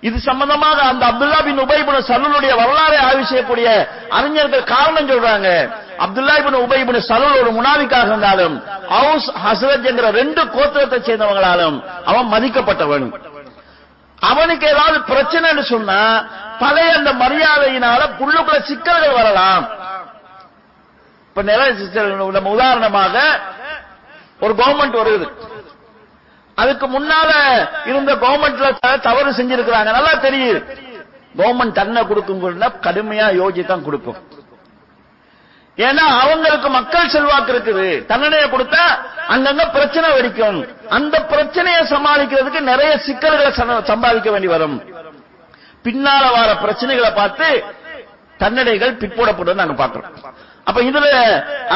இது சம்பந்தமாக அந்த அப்துல்லா பின் உபைபின் சலூலுடைய வரலாறை ஆய்வு செய்யக்கூடிய அறிஞர்கள் காரணம் சொல்றாங்க. அப்துல்லா இபின் உபைபின் சலூல் ஒரு முனாவிக்காக இருந்தாலும் ஹவுஸ் ஹசரத் என்கிற ரெண்டு கோத்திரத்தை சேர்ந்தவங்களாலும் அவன் மதிக்கப்பட்டவன். அவனுக்கு ஏதாவது பிரச்சனைன்னு சொன்னா பழைய அந்த மரியாதையினால புள்ளுக்குள்ள சிக்கல்கள் வரலாம். இப்ப நிறைய நம்ம உதாரணமாக ஒரு கவர்மெண்ட் வருது. அதுக்கு முன்னால இருந்த கவர்மெண்ட்ல தவறு செஞ்சிருக்கிறாங்க. நல்லா தெரியுது. கவர்மெண்ட் தன்னை கொடுக்கும் கடுமையா யோசித்தான் கொடுக்கும். ஏன்னா அவங்களுக்கு மக்கள் செல்வாக்கு இருக்குது. தண்டனையை கொடுத்தா அங்கங்க பிரச்சனை வெடிக்கும். அந்த பிரச்சனையை சமாளிக்கிறதுக்கு நிறைய சிக்கல்களை சம்பாதிக்க வேண்டி வரும். பின்னால வர பிரச்சனைகளை பார்த்து தன்னடைகள் பிற்போடப்படும் நாங்க பாக்குறோம் அப்ப இதுல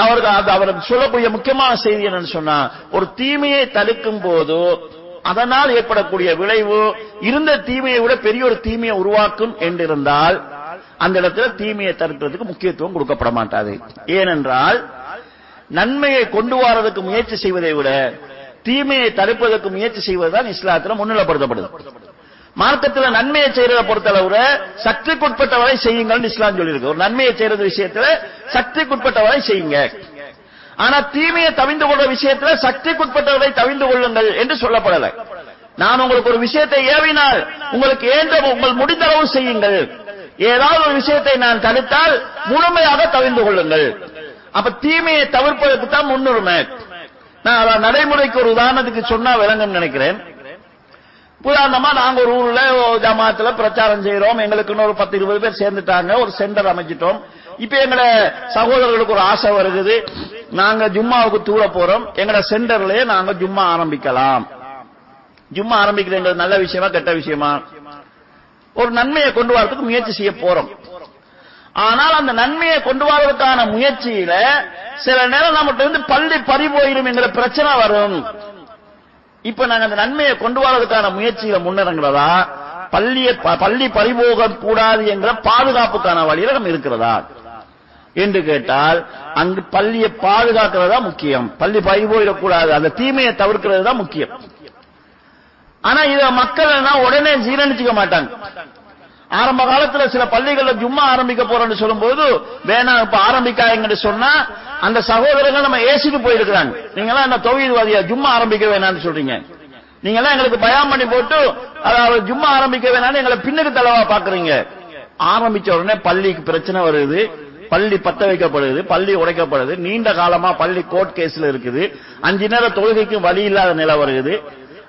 அவருக்கு அவருக்கு சொல்லக்கூடிய முக்கியமான செய்தி என்னன்னு சொன்னா ஒரு தீமையை தடுக்கும் போது அதனால் ஏற்படக்கூடிய விளைவு இருந்த தீமையை விட பெரிய ஒரு தீமையை உருவாக்கும் என்றிருந்தால் அந்த இடத்துல தீமையை தடுக்கிறதுக்கு முக்கியத்துவம் கொடுக்கப்பட மாட்டாது. ஏனென்றால் நன்மையை கொண்டு வரதுக்கு முயற்சி செய்வதை விட தீமையை தடுப்பதற்கு முயற்சி செய்வதுதான் இஸ்லாத்துல முன்னிலைப்படுத்தப்படுது. மார்க்கத்தில் நன்மையை செய்யறத பொறுத்தளவுல சக்திக்குட்பட்டவரை செய்யுங்கள் இஸ்லாம் சொல்லியிருக்கு. ஒரு நன்மையை செய்யறது விஷயத்துல சக்திக்குட்பட்டவரை செய்யுங்க. ஆனா தீமையை தவிந்து கொள்ற விஷயத்துல சக்திக்குட்பட்டவரை தவிந்து கொள்ளுங்கள் என்று சொல்லப்படல. நான் உங்களுக்கு ஒரு விஷயத்தை ஏவினால் உங்களுக்கு ஏன்ற உங்கள் முடிந்தளவு செய்யுங்கள். ஏதாவது ஒரு விஷயத்தை நான் தடுத்தால் முழுமையாக தவிந்து கொள்ளுங்கள். அப்ப தீமையை தவிர்ப்பதற்கு தான் முன்னுரிமை. நான் நடைமுறைக்கு ஒரு உதாரணத்துக்கு சொன்னா விளங்கும் நினைக்கிறேன். உதாரணமா நாங்க ஒரு ஊர்ல ஜமாத்துல பிரச்சாரம் செய்யறோம் எங்களுக்குன்னு ஒரு பத்து இருபது பேர் சேர்ந்துட்டாங்க. ஒரு சென்டர் அமைச்சிட்டோம் இப்ப எங்களை சகோதரர்களுக்கு ஒரு ஆசை வருகுது. நாங்க ஜும்மாவுக்கு தூர போறோம். எங்கட சென்டர்லயே நாங்க ஜும்மா ஆரம்பிக்கலாம். ஜும்மா ஆரம்பிக்கிறது நல்ல விஷயமா கெட்ட விஷயமா? ஒரு நன்மையை கொண்டு வரதுக்கு முயற்சி செய்ய போறோம். ஆனால் அந்த நன்மையை கொண்டு வரதுக்கான முயற்சியில சில நேரம் நம்மகிட்ட இருந்து பள்ளி பறி போயிடும் என்கிற பிரச்சனை வரும். இப்ப நாங்க அந்த நன்மையை கொண்டு வரதுக்கான முயற்சியில முன்னறங்கிறதா? பள்ளியை பள்ளி பறிபோக கூடாது என்ற பாதுகாப்புக்கான வழியில நம்ம இருக்கிறதா? என்று கேட்டால் அங்கு பள்ளியை பாதுகாக்கிறதா முக்கியம். பள்ளி பறிபோயிடக்கூடாது. அந்த தீமையை தவிர்க்கிறது தான் முக்கியம். ஆனா இத மக்கள் எல்லாம் உடனே ஜீரணிச்சுக்க மாட்டாங்க. ஆரம்ப காலத்துல சில பள்ளிகள்ல ஜும்மா ஆரம்பிக்க போறோம்னு சொல்லும்போது வேணாம் இப்ப ஆரம்பிக்காங்கன்னு சொன்னா அந்த சகோதரர்கள் நம்ம ஏசிட்டு போயிருக்கிறாங்க. நீங்க எல்லாம் என்ன தொகுதிவாதியா ஜும்மா ஆரம்பிக்க வேணாம்னு சொல்றீங்க. நீங்க எல்லாம் எங்களுக்கு பயம் பண்ணி போட்டு அதாவது ஜும்மா ஆரம்பிக்க வேணாம்னு எங்களை பின்னுக்கு தலைவா பாக்குறீங்க. ஆரம்பிச்ச உடனே பள்ளிக்கு பிரச்சனை வருது. பள்ளி பத்த வைக்கப்படுது பள்ளி உடைக்கப்படுது. நீண்ட காலமா பள்ளி கோர்ட் கேஸ்ல இருக்குது. அஞ்சு நேர தொழுகைக்கும் வழி இல்லாத நிலை வருது.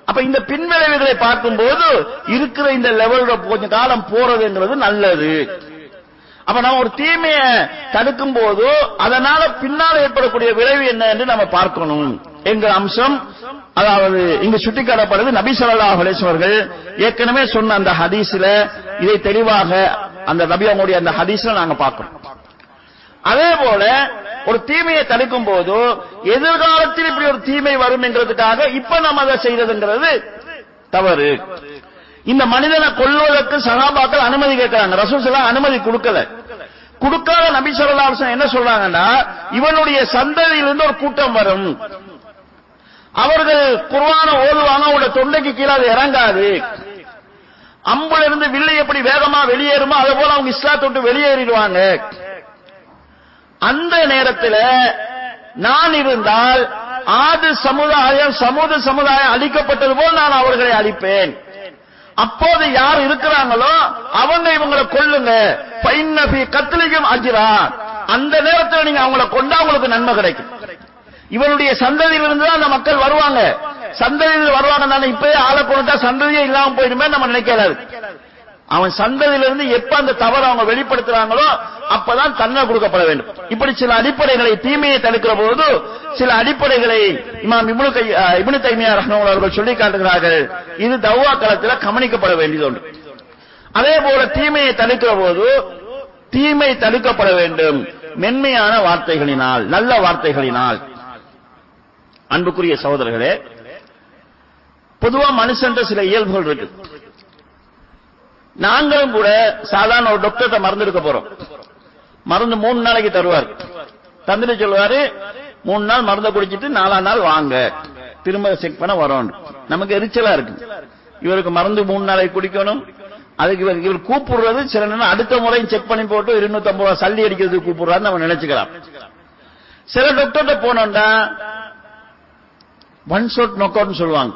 அப்ப இந்த பின்விளைவுகளை பார்க்கும்போது இருக்கிற இந்த லெவல்ல கொஞ்சம் காலம் போறதுங்கிறது நல்லது. அப்ப நம்ம ஒரு தீமையை தடுக்கும் போது அதனால பின்னால் ஏற்படக்கூடிய விளைவு என்ன என்று நம்ம பார்க்கணும். எங்கள் அம்சம் அதாவது இங்கு சுட்டிக்காட்டப்படுது நபி ஸல்லல்லாஹு அவர்கள் ஏற்கனவே சொன்ன அந்த ஹதீஸ்ல இதை தெளிவாக அந்த நபி அவங்களுடைய அந்த ஹதீஸ்ல நாங்க பார்க்கணும் அதே போல ஒரு தீமையை தடுக்கும் போது எதிர்காலத்தில் இப்படி ஒரு தீமை வரும் என்கிறதுக்காக இப்ப நம்ம அதை செய்யறதுங்கிறது தவறு. இந்த மனிதனை கொள்வதற்கு சகாபாக்கள் அனுமதி கேட்கிறாங்க. ரசூல் அனுமதி கொடுக்கல. கொடுக்காத நபி சொல்லா என்ன சொல்றாங்கன்னா இவனுடைய சந்ததியிலிருந்து ஒரு கூட்டம் வரும். அவர்கள் குர்வான ஓதுவாங்க அவங்களோட தொண்டைக்கு கீழே அது இறங்காது. அம்புல இருந்து வில்லை எப்படி வேகமா வெளியேறுமோ அதே போல அவங்க இஸ்லாத்தை விட்டு வெளியேறிடுவாங்க. அந்த நேரத்தில் நான் இருந்தால் ஆது சமுதாயம் சமூக சமுதாயம் அழிக்கப்பட்டது போல் நான் அவர்களை அழிப்பேன். அப்போது யார் இருக்கிறாங்களோ அவங்க இவங்களை கொள்ளுங்க பைன்னபி கத்திலிக்கும் அஜிரா. அந்த நேரத்தில் நீங்க அவங்களை கொண்டா உங்களுக்கு நன்மை கிடைக்கும். இவனுடைய சந்ததியிலிருந்து தான் அந்த மக்கள் வருவாங்க. சந்ததியில் வருவாங்க தானே இப்பயே ஆளை கொண்டுட்டா சந்ததியே இல்லாம போயிடுமே நம்ம நினைக்கலாது. அவன் சந்ததியிலிருந்து எப்ப அந்த தவறு அவங்க வெளிப்படுத்துறாங்களோ அப்பதான் தண்டனை கொடுக்கப்பட வேண்டும். இப்படி சில அடிப்படைகளை தீமையை தடுக்கிற போது சில அடிப்படைகளை இமாம் இப்னு இப்னு தைமியா ரஹ்மான் அவர்கள் சொல்லி காட்டுகிறார்கள் இது தவ்வா களத்தில் கவனிக்கப்பட வேண்டியது ஒன்று அதே போல தீமையை தடுக்கிற போது தீமை தடுக்கப்பட வேண்டும். மென்மையான வார்த்தைகளினால் நல்ல வார்த்தைகளினால். அன்புக்குரிய சகோதரர்களே பொதுவா மனுஷன்ற சில இயல்புகள் இருக்கு. நாங்களும் கூட சாதாரண ஒரு டாக்டர்கிட்ட மருந்து எடுக்க போறோம். மருந்து மூணு நாளைக்கு தருவார். தந்துட்டு சொல்லுவாரு மூணு நாள் மருந்தை குடிச்சிட்டு நாலாம் நாள் வாங்க. திரும்ப செக் பண்ண வரோம் நமக்கு எரிச்சலா இருக்கு. இவருக்கு மருந்து மூணு நாளைக்கு குடிக்கணும். அதுக்கு இவர் இவர் கூப்பிடுறது சில நேரம் அடுத்த முறையும் செக் பண்ணி போட்டு இருநூத்தி ஐம்பது ரூபாய் சல்லி அடிக்கிறதுக்கு கூப்பிடுறாரு நம்ம நினைச்சுக்கலாம். சில டாக்டர்கிட்ட போனோம்டா ஒன் ஷாட் நொக் அவுட்னு சொல்லுவாங்க.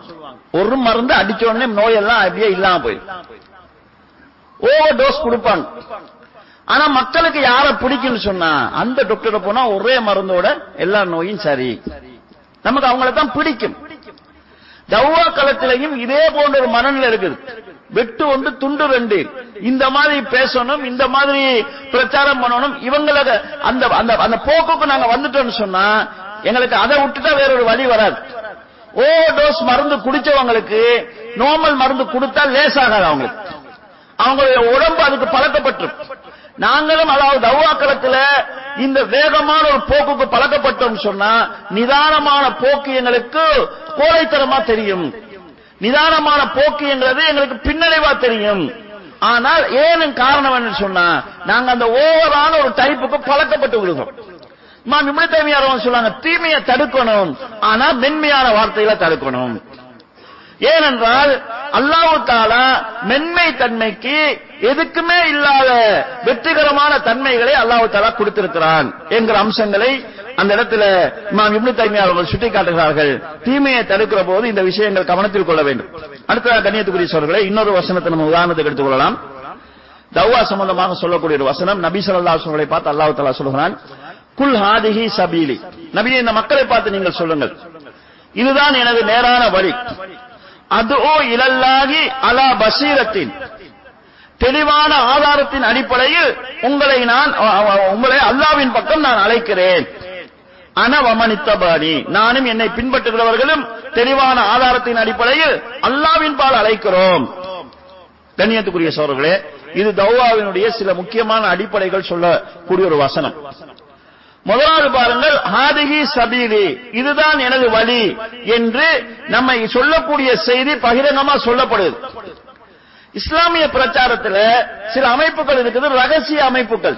ஒரு மருந்து அடிச்ச உடனே நோயெல்லாம் அப்படியே இல்லாம போயிடும். ஓவர் டோஸ் கொடுப்பாங்க. ஆனா மக்களுக்கு யார பிடிக்கும்னு சொன்னா அந்த டாக்டர் போனா ஒரே மருந்தோட எல்லா நோயும் சரி. நமக்கு அவங்கள தான் பிடிக்கும். தவ்வா களத்திலையும் இதே போன்ற ஒரு மனநிலை இருக்குது. வெட்டு ஒன்று துண்டு ரெண்டு. இந்த மாதிரி பேசணும் இந்த மாதிரி பிரச்சாரம் பண்ணணும். இவங்கள அந்த அந்த அந்த போக்குக்கு நாங்க வந்துட்டோம்னு சொன்னா எங்களுக்கு அதை விட்டுட்டா வேற ஒரு வழி வராது. ஓவர் டோஸ் மருந்து குடிச்சவங்களுக்கு நார்மல் மருந்து கொடுத்தா லேசாகாது அவங்களுக்கு. அவங்களுடைய உடம்பு அதுக்கு பழக்கப்பட்டிருக்கும் நாங்களும் அதாவது தவ்வாக்களத்துல இந்த வேகமான ஒரு போக்குக்கு பழக்கப்பட்டோம் சொன்னா நிதானமான போக்கு எங்களுக்கு கோழைத்தனமா தெரியும். நிதானமான போக்கு என்கிறது எங்களுக்கு பின்னடைவா தெரியும். ஆனால் ஏனும் காரணம் என்று சொன்னா நாங்க அந்த ஓவரான ஒரு டைப்புக்கு பழக்கப்பட்டு விடுவோம் இமாம் இப்னு தைமியா தீமையை தடுக்கணும். ஆனா மென்மையான வார்த்தைகளை தடுக்கணும். ஏனென்றால் அல்லாஹு தாலா மென்மை தன்மைக்கு எதுக்குமே இல்லாத வெற்றிகரமான தன்மைகளை அல்லாஹு தாலா கொடுத்திருக்கிறான் என்கிற அம்சங்களை அந்த இடத்துல நாம் இப்னு தைமியா அவர்கள் தீமையை தடுக்கிற போது இந்த விஷயங்கள் கவனத்தில் கொள்ள வேண்டும். அடுத்ததாக கண்ணியத்துக்குரிய சோழர்களை இன்னொரு வசனத்தை நம்ம உதாரணத்துக்கு எடுத்துக்கொள்ளலாம் தவ்வா சம்பந்தமாக சொல்லக்கூடிய ஒரு வசனம் நபி சொல்லா சொல்களை பார்த்து அல்லாஹு தாலா சொல்கிறான் குல் ஹாதிஹி சபீலி. நபியே இந்த மக்களை பார்த்து நீங்கள் சொல்லுங்கள். இதுதான் எனது நேரான வழி. அது ஓ இலல்லாகி அலா பசீரத்தின் தெளிவான ஆதாரத்தின் அடிப்படையில் உங்களை நான் உங்களை அல்லாவின் பக்கம் நான் அழைக்கிறேன். அனவமனித்தபாணி நானும் என்னை பின்பற்றுகிறவர்களும் தெளிவான ஆதாரத்தின் அடிப்படையில் அல்லாவின் பால் அழைக்கிறோம். கண்ணியத்துக்குரிய சோழர்களே இது தௌவாவினுடைய சில முக்கியமான அடிப்படைகள் சொல்லக்கூடிய ஒரு வசனம். முதலாவது பாருங்கள் ஹாதிகி சபீலி இதுதான் எனது வழி என்று நம்மை சொல்லக்கூடிய செய்தி பகிரங்கமா சொல்லப்படுது. இஸ்லாமிய பிரச்சாரத்துல சில அமைப்புகள் இருக்குது ரகசிய அமைப்புகள்.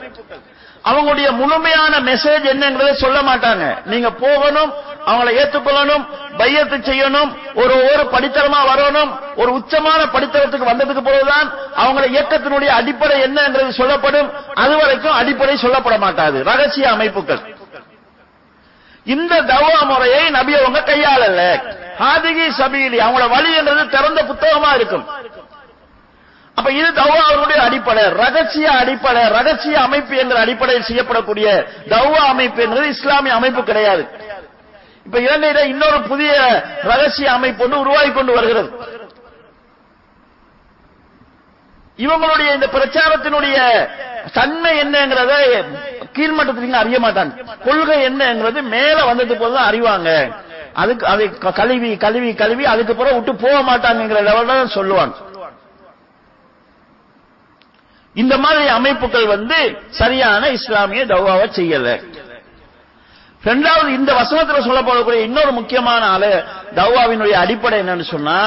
அவங்களுடைய முழுமையான மெசேஜ் என்னங்கிறத சொல்ல மாட்டாங்க. நீங்க போகணும் அவங்களை ஏற்றுக்கொள்ளணும் பையத்து செய்யணும் ஒரு ஒரு படித்தரமா வரணும் ஒரு உச்சமான படித்தரத்துக்கு வந்ததுக்கு போதுதான் அவங்கள இயக்கத்தினுடைய அடிப்படை என்ன என்றது சொல்லப்படும். அது வரைக்கும் அடிப்படை சொல்லப்பட மாட்டாது. ரகசிய அமைப்புகள். இந்த தவா முறையை நபி அவங்க கையாளல. ஹாதிகி சபீலி அவங்களோட வழின்றது திறந்த புத்தகமா இருக்கும். அப்ப இது தௌவா அவருடைய அடிப்படை. ரகசிய அடிப்படை ரகசிய அமைப்பு என்ற அடிப்படையில் செய்யப்படக்கூடிய தௌவா அமைப்பு என்பது இஸ்லாமிய அமைப்பு கிடையாது. இப்ப இலங்கையில இன்னொரு புதிய ரகசிய அமைப்பு ஒன்று உருவாகி கொண்டு வருகிறது. இவங்களுடைய இந்த பிரச்சாரத்தினுடைய தன்மை என்னங்கிறத கீழ்மட்டத்தில் அறிய மாட்டாங்க. கொள்கை என்னங்கிறது மேல வந்தது போதுதான் அறிவாங்க. அதுக்கு அதை கழுவி கழுவி கழுவி அதுக்கு பிறகு விட்டு போக மாட்டாங்கிற லெவல்ல தான் சொல்லுவாங்க. இந்த மாதிரி அமைப்புகள் வந்து சரியான இஸ்லாமிய தௌவாவை செய்யல. இரண்டாவது இந்த வசனத்தில் சொல்லப்படக்கூடிய இன்னொரு முக்கியமான ஆளு தௌவாவினுடைய அடிப்படை என்னன்னு சொன்னா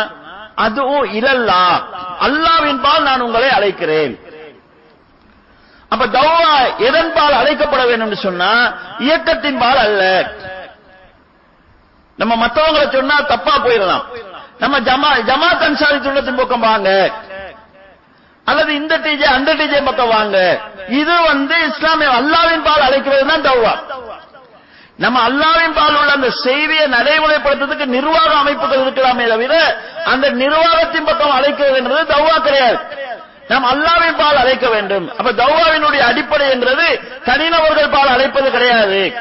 அதுவும் இல்லல்லா அல்லாவின் பால் நான் உங்களை அழைக்கிறேன். அப்ப தௌவா எதன் பால் அழைக்கப்பட வேண்டும் சொன்னா இயக்கத்தின் பால் அல்ல. நம்ம மற்றவங்களை சொன்னா தப்பா போயிடலாம். நம்ம ஜமா ஜமாத் அன்சாரி சுண்ணத்தின் பக்கம் வாங்க. அல்லது இந்த டிஜே அந்த டிஜே பக்கம் வாங்க. இது வந்து இஸ்லாமிய அல்லாவின் பால் அழைக்கிறது தான் தௌவா. நம்ம அல்லாவின் பால் உள்ள அந்த செய்தியை நடைமுறைப்படுத்துறதுக்கு நிர்வாக அமைப்புகள் இருக்கலாமே தவிர அந்த நிர்வாகத்தின் பக்கம் அழைக்கிறது தௌவா கிடையாது. நாம் அல்லாவின் பால் அழைக்க வேண்டும். அப்ப தௌவாவினுடைய அடிப்படை என்றது தனிநபர்கள் பால் அழைப்பது கிடையாது.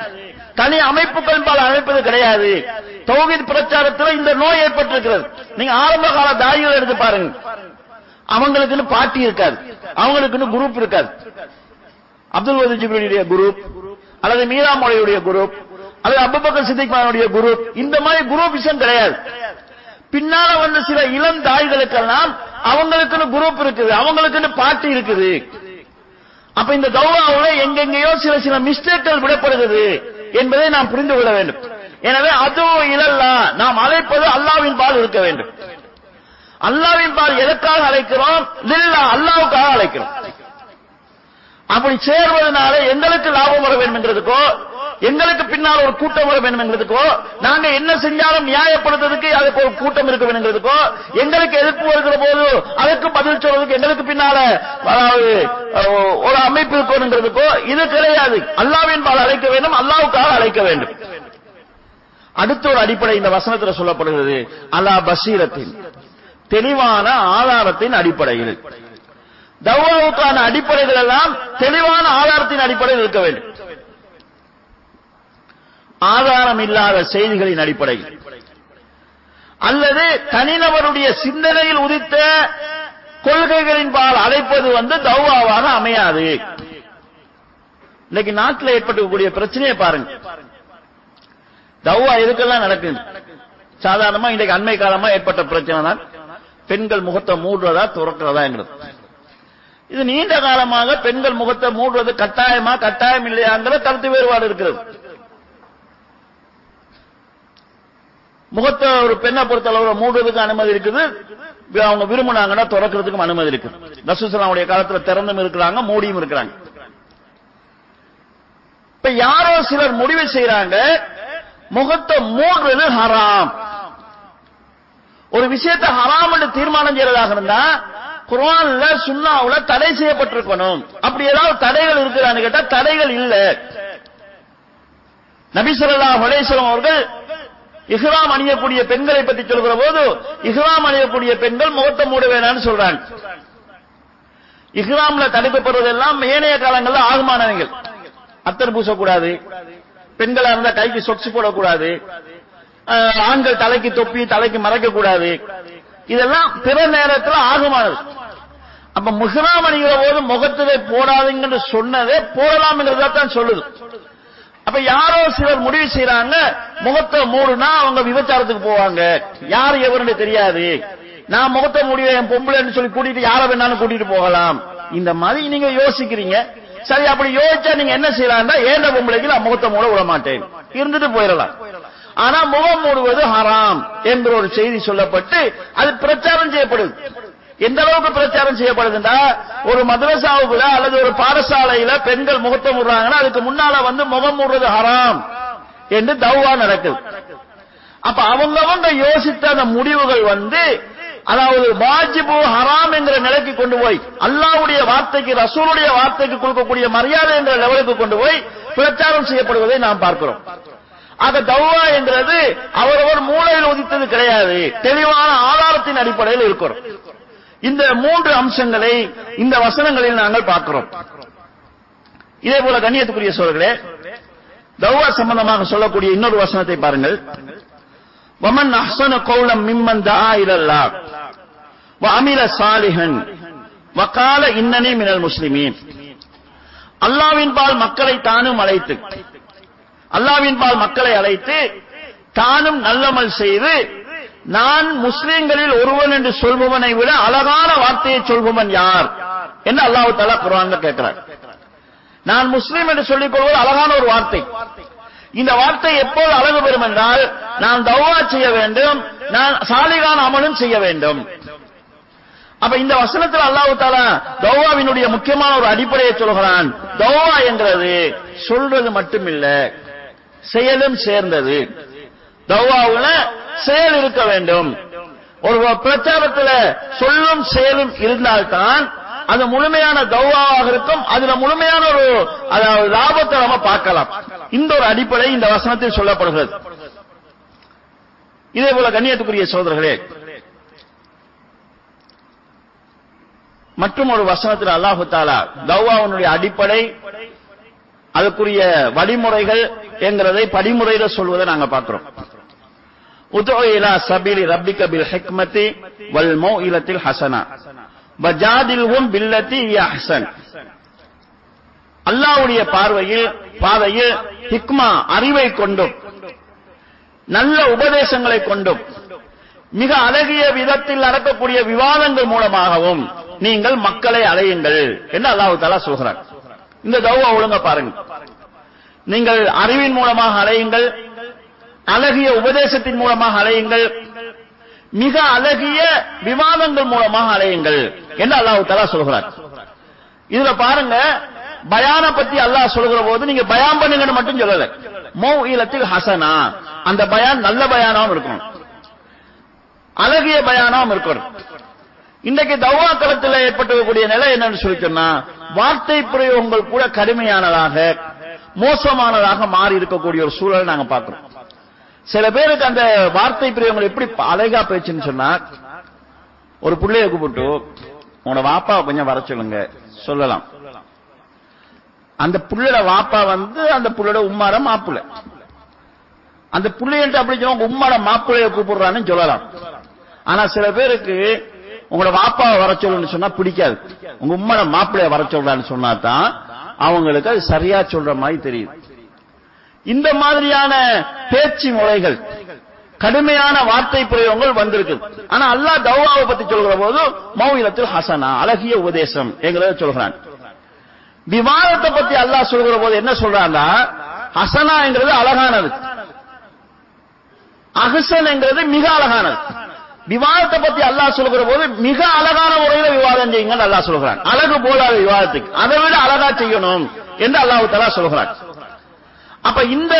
தனி அமைப்புகள் பால் அழைப்பது கிடையாது. தௌஹீத் பிரச்சாரத்தில் இந்த நோய் ஏற்பட்டிருக்கிறது. நீங்க ஆரம்ப கால தாயிகள் எடுத்து பாருங்க. அவங்களுக்குன்னு பாட்டி இருக்காது. அவங்களுக்குன்னு குரூப் இருக்காது. அப்துல் வதி ஜிப்ரீலுடைய குரூப் அல்லது மீரா மொழியுடைய குரூப் அல்லது அபுபக்கர் சித்திக்மானுடைய குரூப் இந்த மாதிரி குரூப் விஷயம் கிடையாது. பின்னால வந்த சில இளம் தாய்களுக்கெல்லாம் அவங்களுக்குன்னு குரூப் இருக்குது. அவங்களுக்குன்னு பாட்டு இருக்குது. அப்ப இந்த தௌராவுல எங்கெங்கேயோ சில சில மிஸ்டேக்கள் விடப்படுகிறது என்பதை நாம் புரிந்து கொள்ள வேண்டும். எனவே அதுவும் இல்லல்லா நாம் அழைப்பது அல்லாவின் பால் இருக்க வேண்டும். அல்லாவின் பால் எதற்காக அழைக்கிறோம்? அல்லாவுக்காக அழைக்கிறோம். அப்படி சேர்வதனால எங்களுக்கு லாபம் வர வேண்டும் என்கிறதுக்கோ எங்களுக்கு பின்னால் ஒரு கூட்டம் வர வேண்டும் என்கிறதுக்கோ நாங்க என்ன செஞ்சாலும் நியாயப்படுத்துறதுக்கு அதுக்கு ஒரு கூட்டம் இருக்க வேண்டும் எங்களுக்கு எதிர்ப்பு வருகிற போது அதுக்கு பதில் சொல்றதுக்கு எங்களுக்கு பின்னால ஒரு அமைப்பு இருக்கணுங்கிறதுக்கோ இது கிடையாது. அல்லாவின் பால் அழைக்க வேண்டும் அல்லாவுக்காக அழைக்க வேண்டும். அடுத்த ஒரு அடிப்படை இந்த வசனத்துல சொல்லப்படுகிறது அல்லா பசீரத்தின் தெளிவான ஆதாரத்தின் அடிப்படையில். தவாவுக்கான அடிப்படைகள் எல்லாம் தெளிவான ஆதாரத்தின் அடிப்படையில் இருக்க வேண்டும். ஆதாரம் இல்லாத செய்திகளின் அடிப்படையில். அல்லது தனிநபருடைய சிந்தனையில் உதித்த கொள்கைகளின் பால் அழைப்பது வந்து தௌவாவாக அமையாது. இன்னைக்கு நாட்டில் ஏற்பட்டுக்கூடிய பிரச்சனையை பாருங்க. தௌவா எதுக்கெல்லாம் நடக்குது? சாதாரணமா இன்றைக்கு அண்மை காலமா ஏற்பட்ட பிரச்சனை தான் பெண்கள் முகத்தை மூடுறதா துறக்கிறதாங்கிறது இது நீண்ட காலமாக பெண்கள் முகத்தை மூடுவது கட்டாயமா கட்டாயம் இல்லையாங்கிற கருத்து வேறுபாடு இருக்கிறது. முகத்தை ஒரு பெண்ணை பொறுத்தளவு மூடுறதுக்கு அனுமதி இருக்குது. அவங்க விரும்பினாங்கன்னா திறக்கிறதுக்கும் அனுமதி இருக்கு. ரசூசலாவுடைய காலத்துல திறந்தும் இருக்கிறாங்க மூடியும் இருக்கிறாங்க. இப்ப யாரோ சிலர் முடிவு செய்யறாங்க முகத்தை மூடுறது ஹராம். ஒரு விஷயத்தை ஹராம் என்று தீர்மானம் செய்யறதாக இருந்தா குரான்ல சுண்ணாவுல தடை செய்யப்பட்டிருக்கணும். அப்படி ஏதாவது தடைகள் இருக்குதான்னு கேட்டா தடைகள் இல்ல. நபிசல்லா ஸல்லல்லாஹு அவர்கள் இஹ்ராம் அணியக்கூடிய பெண்களை பற்றி சொல்கிற போது இஹ்ராம் அணியக்கூடிய பெண்கள் முகத்தை மூட வேணாம்னு சொல்றாங்க. இஹ்ராம்ல தடுக்கப்படுவதெல்லாம் ஏனைய காலங்கள்ல ஆகுமானவங்கள் அத்தர் பூசக்கூடாது. பெண்களா இருந்தா கைக்கு சொக்ஸ் போடக்கூடாது. ஆண்கள் தலைக்கு தொப்பி தலைக்கு மறைக்க கூடாது இதெல்லாம் பிற நேரத்தில் ஆகுமானது. அப்ப முஹ்ராம் அணிகிற போது முகத்திலே போடாதீங்கன்னு சொன்னதே போடலாம்ங்கிறதா தான் சொல்லுது. அப்ப யாரோ சிலர் முடிவு செய்யறாங்க முகத்தை மூடுனா அவங்க விபச்சாரத்துக்கு போவாங்க. யார் எவருன்னு தெரியாது. நான் முகத்தை முடிவு என் பொம்பளைன்னு சொல்லி கூட்டிட்டு யார வேணாலும் கூட்டிட்டு போகலாம். இந்த மாதிரி நீங்க யோசிக்கிறீங்க. சரி அப்படி யோசிச்சா நீங்க என்ன செய்யலாம் ஏண்ட பொம்பளைக்கு நான் முகத்தை மூட விட மாட்டேன் இருந்துட்டு போயிடலாம். ஆனா முகம் மூடுவது ஹராம் என்ற ஒரு செய்தி சொல்லப்பட்டு அது பிரச்சாரம் செய்யப்படுது. எந்த அளவுக்கு பிரச்சாரம் செய்யப்படுதுன்னா ஒரு மதரசாவுக்குள்ள அல்லது ஒரு பாடசாலையில பெண்கள் முகத்தை மூடுறாங்கன்னா அதுக்கு முன்னால வந்து முகம் மூடுறது ஹராம் என்று தௌவா நடக்குது. அப்ப அவங்கவங்க யோசித்த அந்த முடிவுகள் வந்து அதாவது வாஜிபு ஹராம் என்கிற நிலைக்கு கொண்டு போய் அல்லாவுடைய வார்த்தைக்கு ரசூலுடைய வார்த்தைக்கு கொடுக்கக்கூடிய மரியாதை என்ற லெவலுக்கு கொண்டு போய் பிரச்சாரம் செய்யப்படுவதை நாம் பார்க்கிறோம். ஆக தௌவா என்கிறது அவரவர் மூளையில் உதித்தது கிடையாது. தெளிவான ஆதாரத்தின் அடிப்படையில் இருக்கிறோம். இந்த மூன்று அம்சங்களை இந்த வசனங்களில் நாங்கள் பார்க்கிறோம். இதே போல கண்ணியத்துக்குரிய சோழர்களே தௌவா சம்பந்தமாக சொல்லக்கூடிய இன்னொரு வசனத்தை பாருங்கள். வமன் அஹ்சன கௌலம் மிம்மன் தா இலல்லாஹ் வ அமில சாலிஹன் வகால இன்னனி மினல் முஸ்லிமீன். அல்லாவின் பால் மக்களை தானும் அழைத்து அல்லாவின் பால் மக்களை அழைத்து தானும் நல்லமல் செய்து நான் முஸ்லீம்களில் ஒருவன் என்று சொல்பவனை விட அழகான வார்த்தையை சொல்பவன் யார்? என்று அல்லாஹு தாலா குரான் கேட்கிறார். நான் முஸ்லீம் என்று சொல்லிக் கொள்வது அழகான ஒரு வார்த்தை. இந்த வார்த்தை எப்போது அழகு பெறும் என்றால் நான் தௌவா செய்ய வேண்டும் நான் சாலிகான அமலும் செய்ய வேண்டும். அப்ப இந்த வசனத்தில் அல்லாஹு தாலா தௌவாவினுடைய முக்கியமான ஒரு அடிப்படையை சொல்கிறான். தௌவா என்கிறது சொல்றது மட்டுமில்லை செயலும் சேர்ந்தது. தௌவாவுல செயல் இருக்க வேண்டும். ஒரு பிரச்சாரத்துல சொல்லும் செயலும் இருந்தால்தான் அது முழுமையான தௌவாவாக இருக்கும். அதுல முழுமையான ஒரு அதாவது லாபத்தை நம்ம பார்க்கலாம். இந்த ஒரு அடிப்படை இந்த வசனத்தில் சொல்லப்படுகிறது. இதே போல கண்ணியத்துக்குரிய சோதரர்களே மற்றும் ஒரு வசனத்தில் அல்லாஹு தாலா தௌவாவுடைய அடிப்படை அதுக்குரிய வழிமுறைகள் என்கிறதை படிமுறையில சொல்வதை நாங்க பார்க்கிறோம். உதோ சபீலி ரப்பிக பில் ஹிக்மதி வல் ஹசனா. வஜாதில்ஹும் பில்லத்தி ஹசன் அல்லாவுடைய அல்லாஹ்வுடைய பார்வையில் பாதையில் ஹிக்மா அறிவை கொண்டும் நல்ல உபதேசங்களை கொண்டும் மிக அழகிய விதத்தில் நடக்கக்கூடிய விவாதங்கள் மூலமாகவும் நீங்கள் மக்களை அலையுங்கள் என்று அல்லாஹு தாலா சொல்கிறார் இந்த தௌவா ஒழுங்க பாருங்க. நீங்கள் அறிவின் மூலமாக அலையுங்கள் அழகிய உபதேசத்தின் மூலமாக அலையுங்கள் மிக அழகிய விவாதங்கள் மூலமாக அலையுங்கள் என்று அல்லாஹு தலா சொல்கிறார். இதுல பாருங்க பயான பத்தி அல்லாஹ் சொல்கிற போது நீங்க பயான் பண்ணுங்கன்னு மட்டும் சொல்லல. மௌ ஹசனா. அந்த பயான் நல்ல பயானாவும் இருக்கணும். அழகிய பயானாவும் இருக்கணும். இன்றைக்கு தௌவா களத்தில் ஏற்பட்டிருக்கக்கூடிய நிலை என்னன்னு சொல்லி சொன்னா வார்த்தை பிரயோகங்கள் கூட கடுமையானதாக மோசமானதாக மாறி இருக்கக்கூடிய ஒரு சூழல் நாங்க பார்க்கிறோம். சில பேருக்கு அந்த வார்த்தை பிரயோகங்கள் எப்படி அழகா போயிடுச்சுன்னு சொன்னா ஒரு பிள்ளைய கூப்பிட்டு உன்னோட வாப்பாவை கொஞ்சம் வர சொல்லுங்க. சொல்லலாம். அந்த புள்ளோட வாப்பா வந்து அந்த புள்ளோட உம்மாட மாப்பிள்ள. அந்த புள்ளையன்ட்டு அப்படி சொன்னா உங்க உம்மாட மாப்பிள்ளைய கூப்பிடுறான்னு சொல்லலாம். ஆனா சில பேருக்கு உங்களோட வாப்பாவை வர சொல்லுன்னு சொன்னா பிடிக்காது. உங்க உம்மாட மாப்பிள்ளைய வர சொல்றான்னு சொன்னா தான் அவங்களுக்கு அது சரியா சொல்ற மாதிரி தெரியும். இந்த மாதிரியான பேச்சு முறைகள் கடுமையான வார்த்தை பிரயோகங்கள் வந்திருக்கு. ஆனா அல்லாஹ் தௌவாவை பத்தி சொல்கிற போது மௌயிலத்தில் ஹசனா அழகிய உபதேசம் என்கிறத சொல்கிறான் விவாதத்தை பத்தி அல்லாஹ் சொல்கிற போது என்ன சொல்றான்னா ஹசனாங்கிறது அழகானது. அஹசன் என்கிறது மிக அழகானது. விவாதத்தை பத்தி அல்லாஹ் சொல்கிற போது மிக அழகான முறையில விவாதம் செய்யுங்கன்னு அல்லாஹ் சொல்கிறான். அழகு போதாத விவாதத்துக்கு. அதை விட அழகா செய்யணும் என்று அல்லாஹு தலா சொல்கிறான். அப்ப இந்த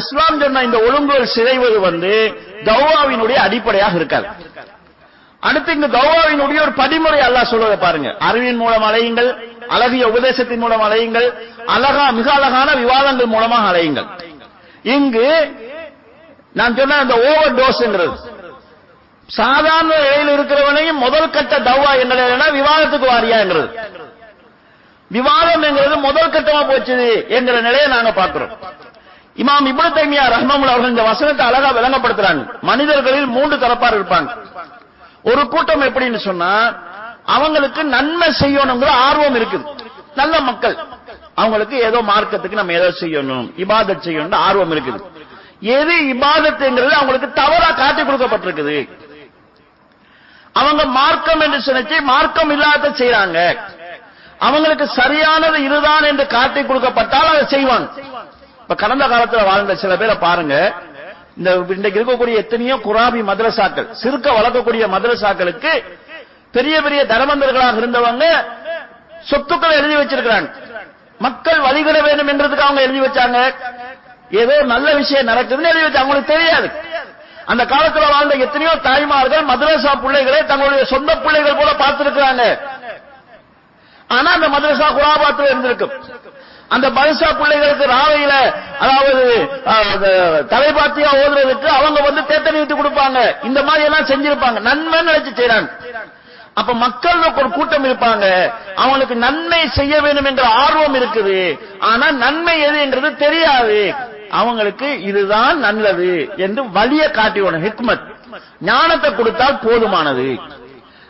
இஸ்லாம் சொன்ன இந்த ஒழுங்குகள் சிதைவது வந்து கௌவாவினுடைய அடிப்படையாக இருக்காது. அடுத்து இங்கு தௌவாவினுடைய ஒரு படிமுறை அல்லாஹ் சொல்வதை பாருங்க. அறிவின் மூலம் அலையுங்கள் அழகிய உபதேசத்தின் மூலம் அலையுங்கள் அழகா மிக அழகான விவாதங்கள் மூலமாக அலையுங்கள். இங்கு நான் சொன்ன அந்த ஓவர் டோஸ்ங்கிறது சாதாரண நிலையில் இருக்கிறவனையும் முதல் கட்ட தௌவா என்ன விவாதத்துக்கு வாரியாங்கிறது விவாதம் என்கிறது முதல் கட்டமா போச்சு என்கிற நிலையை நாங்க பார்க்கிறோம். இமாம் இப்னு தைமியா ரஹ்மமுல் அவர்கள் இந்த வசனத்தை அழகா விளங்கப்படுத்துறாங்க. மனிதர்களில் மூன்று தரப்பார் இருப்பாங்க. ஒரு கூட்டம் எப்படின்னு சொன்னா அவங்களுக்கு நன்மை செய்யணுங்கிற ஆர்வம் இருக்குது. நல்ல மக்கள். அவங்களுக்கு ஏதோ மார்க்கத்துக்கு நம்ம ஏதோ செய்யணும் இபாதத் செய்யணும் ஆர்வம் இருக்குது. எது இபாதத்துங்கிறது அவங்களுக்கு தவறா காட்டி கொடுக்கப்பட்டிருக்குது. அவங்க மார்க்கம் என்று நினைச்சு மார்க்கம் இல்லாத செய்யறாங்க அவங்களுக்கு சரியானது இதுதான் என்று காட்டி கொடுக்கப்பட்டால் அதை செய்வாங்க. இப்ப கடந்த காலத்துல வாழ்ந்த சில பேரை பாருங்க. இந்த இன்றைக்கு இருக்கக்கூடிய எத்தனையோ குராபி மதரசாக்கள் சிறுக்க வளர்க்கக்கூடிய மதரசாக்களுக்கு பெரிய பெரிய தரமந்தர்களாக இருந்தவங்க சொத்துக்களை எழுதி வச்சிருக்கிறாங்க. மக்கள் வழிகிட வேண்டும் என்றதுக்கு அவங்க எழுதி வச்சாங்க. ஏதோ நல்ல விஷயம் நடக்குதுன்னு எழுதி வச்சாங்க. அவங்களுக்கு தெரியாது. அந்த காலத்துல வாழ்ந்த எத்தனையோ தாய்மார்கள் மதரசா பிள்ளைகளை தங்களுடைய சொந்த பிள்ளைகள் போல பார்த்திருக்கிறாங்க. ஆனா அந்த மதரசா குலாபாத்தில் இருந்திருக்கும். அந்த மதரசா பிள்ளைகளுக்கு ராவையில அதாவது தலைபாத்தியா ஓதுறதுக்கு அவங்க வந்து தேத்த நீட்டு கொடுப்பாங்க. இந்த மாதிரி எல்லாம் செஞ்சிருப்பாங்க. நன்மை நினைச்சு செய்யறாங்க அப்ப மக்கள் ஒரு கூட்டம் இருப்பாங்க. அவங்களுக்கு நன்மை செய்ய வேண்டும் என்ற ஆர்வம் இருக்குது. ஆனா நன்மை எதுங்கிறது தெரியாது. அவங்களுக்கு இதுதான் நல்லது என்று வழிய காட்டிவிடணும் ஹிக்மத். ஞானத்தை கொடுத்தால் போதுமானது.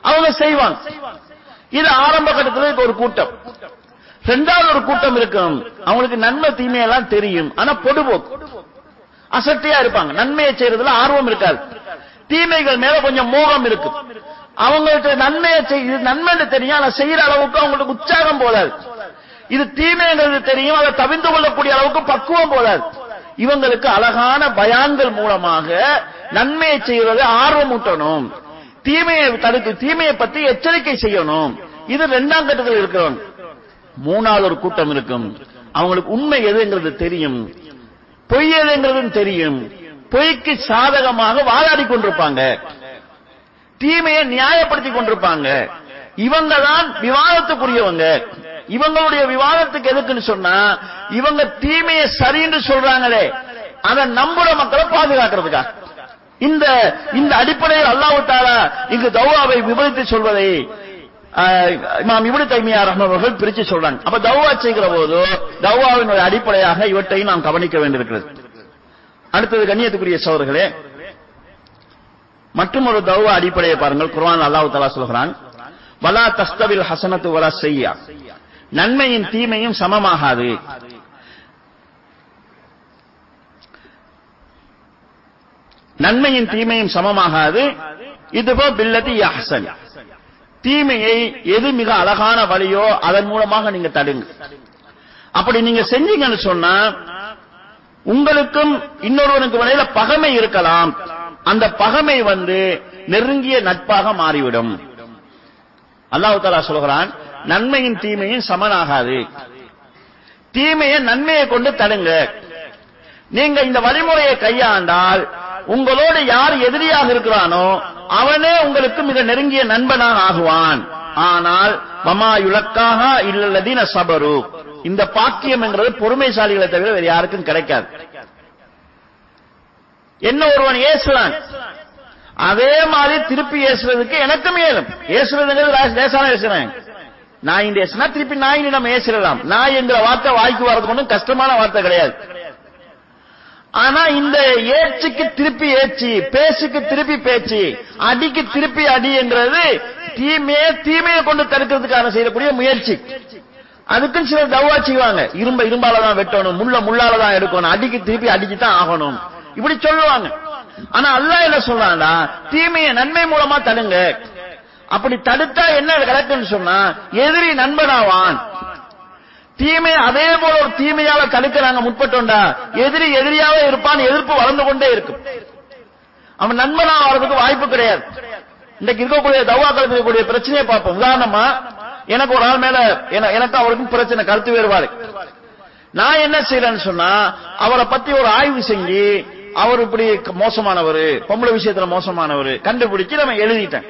அவங்க செய்வாங்க. இது ஆரம்ப கட்டத்தில் ஒரு கூட்டம். ரெண்டாவது ஒரு கூட்டம் இருக்கும். அவங்களுக்கு நன்மை தீமையெல்லாம் தெரியும். ஆனா பொடுபோக்கு. அசட்டியா இருப்பாங்க. நன்மையை செய்யறதுல ஆர்வம் இருக்காது. தீமைகள் மேல கொஞ்சம் மோகம் இருக்கும் அவங்களுக்கு நன்மையை இது நன்மைன்னு தெரியும். ஆனா செய்யற அளவுக்கு அவங்களுக்கு உற்சாகம் போதாது. இது தீமைங்கிறது தெரியும். அதை தவிர்த்து கொள்ளக்கூடிய அளவுக்கு பக்குவம் போதாது. இவங்களுக்கு அழகான பயான்கள் மூலமாக நன்மையை செய்வதை ஆர்வமூட்டணும். தீமையை தடுத்து தீமையை பத்தி எச்சரிக்கை செய்யணும். இது ரெண்டாம் கட்டத்தில் இருக்கிறோம். மூணாவது ஒரு கூட்டம் இருக்கும். அவங்களுக்கு உண்மை எதுங்கிறது தெரியும். பொய் எதுங்கிறதும் தெரியும். பொய்க்கு சாதகமாக வாதாடி கொண்டிருப்பாங்க. தீமையை நியாயப்படுத்தி கொண்டிருப்பாங்க. இவங்க தான் விவாதத்துக்குரியவங்க. இவங்களுடைய விவாதத்துக்கு எதுக்குன்னு சொன்னா இவங்க தீமையை சரின்னு சொல்றாங்களே அதை நம்புற மக்களை பாதுகாக்கிறதுக்காக. இந்த இந்த அடிப்படையில் அல்லாஹு தாலா இங்கு தௌவாவை விபரித்து சொல்வதை இமாம் இவரு தைமியா ரஹ்மன் பிரிச்சு சொல்றாங்க. அப்ப தௌவா செய்கிற போது தௌவாவினுடைய அடிப்படையாக இவற்றையும் நாம் கவனிக்க வேண்டியிருக்கிறது. அடுத்தது கண்ணியத்துக்குரிய சோதர்களே மற்றும் ஒரு தௌவா அடிப்படையை பாருங்கள். குர்வான் அல்லாஹு தலா சொல்கிறான் வலா தஸ்தவில் ஹசனத்து வலா செய்யா நன்மையும் தீமையும் சமமாகாது. நன்மையும் தீமையும் சமமாகாது. இதுபோ பில்லதி அஹசன் தீமையை எது மிக அழகான வழியோ அதன் மூலமாக நீங்க தடுங்க. அப்படி நீங்க செஞ்சீங்கன்னு சொன்னா உங்களுக்கும் இன்னொருவனுக்கு இடையில பகமை இருக்கலாம். அந்த பகமை வந்து நெருங்கிய நட்பாக மாறிவிடும். அல்லாஹு தாலா சொல்கிறான் நன்மையும் தீமையும் சமனாகாது. தீமையை நன்மையை கொண்டு தடுங்க. நீங்க இந்த வழிமுறையை கையாண்டால் உங்களோடு யார் எதிரியாக இருக்கிறானோ அவனே உங்களுக்கு மிக நெருங்கிய நண்பனாக ஆகுவான். ஆனால் மமா யுலக்காக இல்லல்லதீன சபரு. இந்த பாக்கியம் என்றது பொறுமைசாலிகளை தவிர வேறு யாருக்கும் கிடைக்காது. என்ன ஒருவன் ஏசுறான் அதே மாதிரி திருப்பி ஏசுறதுக்கு எனக்கும் இயலும். ஏசுறதுங்கிறது லேசான ஏசுறேன் நாயின் ஏசுனா திருப்பி நாயின் நம்ம ஏசிடலாம் நாய் என்கிற வார்த்தை வாய்க்கு வர்றதுக்கு ஒன்றும் கஷ்டமான வார்த்தை கிடையாது. ஆனா இந்த ஏச்சுக்கு திருப்பி ஏச்சு பேச்சுக்கு திருப்பி பேச்சு அடிக்கு திருப்பி அடிங்கிறது தீமையே தீமையை கொண்டு தடுக்கிறதுக்கான செய்யக்கூடிய முயற்சி. அதுக்கும் சிலர் தவா செய்வாங்க. இரும்ப இரும்பால தான் வெட்டணும் முள்ள முள்ளால தான் எடுக்கணும் அடிக்கு திருப்பி அடிச்சு தான் ஆகணும். இப்படி சொல்லுவாங்க. ஆனா அல்லாஹ் என்ன சொல்றான்டா தீமையை நன்மை மூலமா தடுங்க. அப்படி தடுத்தா என்ன கிடக்குன்னு சொன்னா எதிரி நண்பனாவான். தீமை அதே போல ஒரு தீமையால தடுக்க நாங்க முற்பட்டோம்டா. எதிரி எதிரியாவே இருப்பான் எதிர்ப்பு வளர்ந்து கொண்டே இருக்கும். அவன் நண்பனா வர்றதுக்கு வாய்ப்பு கிடையாது. இன்றைக்கு இருக்கக்கூடிய தவா இருக்கக்கூடிய பிரச்சனையை பார்ப்போம். உதாரணமா எனக்கு ஒரு ஆள் மேல எனக்கு அவருக்கும் பிரச்சனை கருத்து வேறுபாடு. நான் என்ன செய்யறேன்னு சொன்னா அவரை பத்தி ஒரு ஆய்வு செஞ்சு அவர் இப்படி மோசமானவர் பொம்பளை விஷயத்துல மோசமானவர் கண்டுபிடிச்சு நம்ம எழுதிட்டேன்.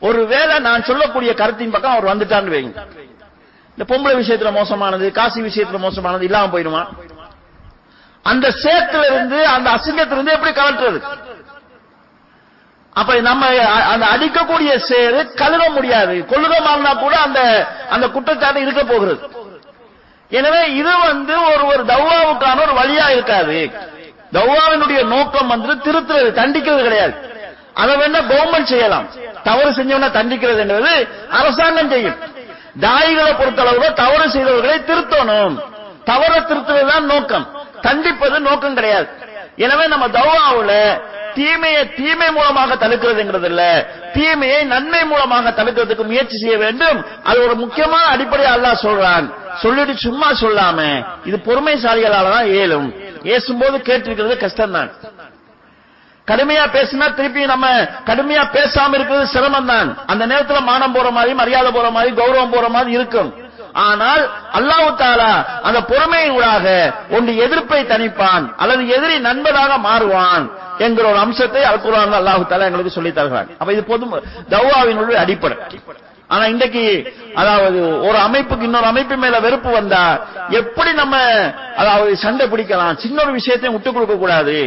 ஒருவேளை நான் சொல்லக்கூடிய கருத்தின் பக்கம் அவர் வந்துட்டான்னு வைங்க. இந்த பொம்பளை விஷயத்துல மோசமானது காசி விஷயத்துல மோசமானது இல்லாம போயிடுமா? அந்த சேத்துல இருந்து அந்த அசிங்கத்திலிருந்து எப்படி கலட்டுறது அப்ப நம்ம அந்த அடிக்கக்கூடிய சேரு கழுவ முடியாது. கொள்ளுக மாறினா கூட அந்த அந்த குற்றச்சாட்டு இருக்க போகிறது. எனவே இது வந்து ஒரு ஒரு தௌவாவுக்கான ஒரு வழியா இருக்காது. தௌவாவினுடைய நோக்கம் வந்து திருத்துறது தண்டிக்கிறது கிடையாது. அதை வேணா கவர்மெண்ட் செய்யலாம். தவறு செஞ்சவன தண்டிக்கிறது என்பது அரசாங்கம் செய்யும். தாயிகளை பொறுத்தளவு தவறு செய்தவர்களை திருத்தணும். தவற திருத்துவதுதான் நோக்கம். தண்டிப்பது நோக்கம் கிடையாது. எனவே நம்ம தௌவாவுல தீமையை தீமை மூலமாக தடுக்கிறதுங்கிறது இல்ல தீமையை நன்மை மூலமாக தடுக்கிறதுக்கு முயற்சி செய்ய வேண்டும். அது ஒரு முக்கியமான அடிப்படையா அல்லாஹ் சொல்றான். சொல்லிட்டு சும்மா சொல்லாம இது பொறுமைசாலிகளால தான் ஏலும் ஏசும்போது கேட்டிருக்கிறது கஷ்டம்தான். கடுமையா பேசினா திருப்பி நம்ம கடுமையா பேசாம இருக்கிறது சிரமம் தான் அந்த நேரத்துல மானம் போற மாதிரி மரியாதை போற மாதிரி கௌரவம் போற மாதிரி இருக்கும். ஆனால் அல்லாஹு தாலா அந்த பொறுமையின் ஊடாக ஒன்று எதிர்ப்பை தணிப்பான் அல்லது எதிரி நண்பனாக மாறுவான் என்கிற ஒரு அம்சத்தை அல்குரான் அல்லாஹு தாலா எங்களுக்கு சொல்லி தருகிறான். அப்ப இது பொது தௌவாவினுடைய அடிப்படை. ஆனா இன்றைக்கு அதாவது ஒரு அமைப்புக்கு இன்னொரு அமைப்பு மேல வெறுப்பு வந்தா எப்படி நம்ம அதாவது சண்டை பிடிக்கலாம் சின்ன ஒரு விஷயத்தையும் விட்டுக் கொடுக்க கூடாது.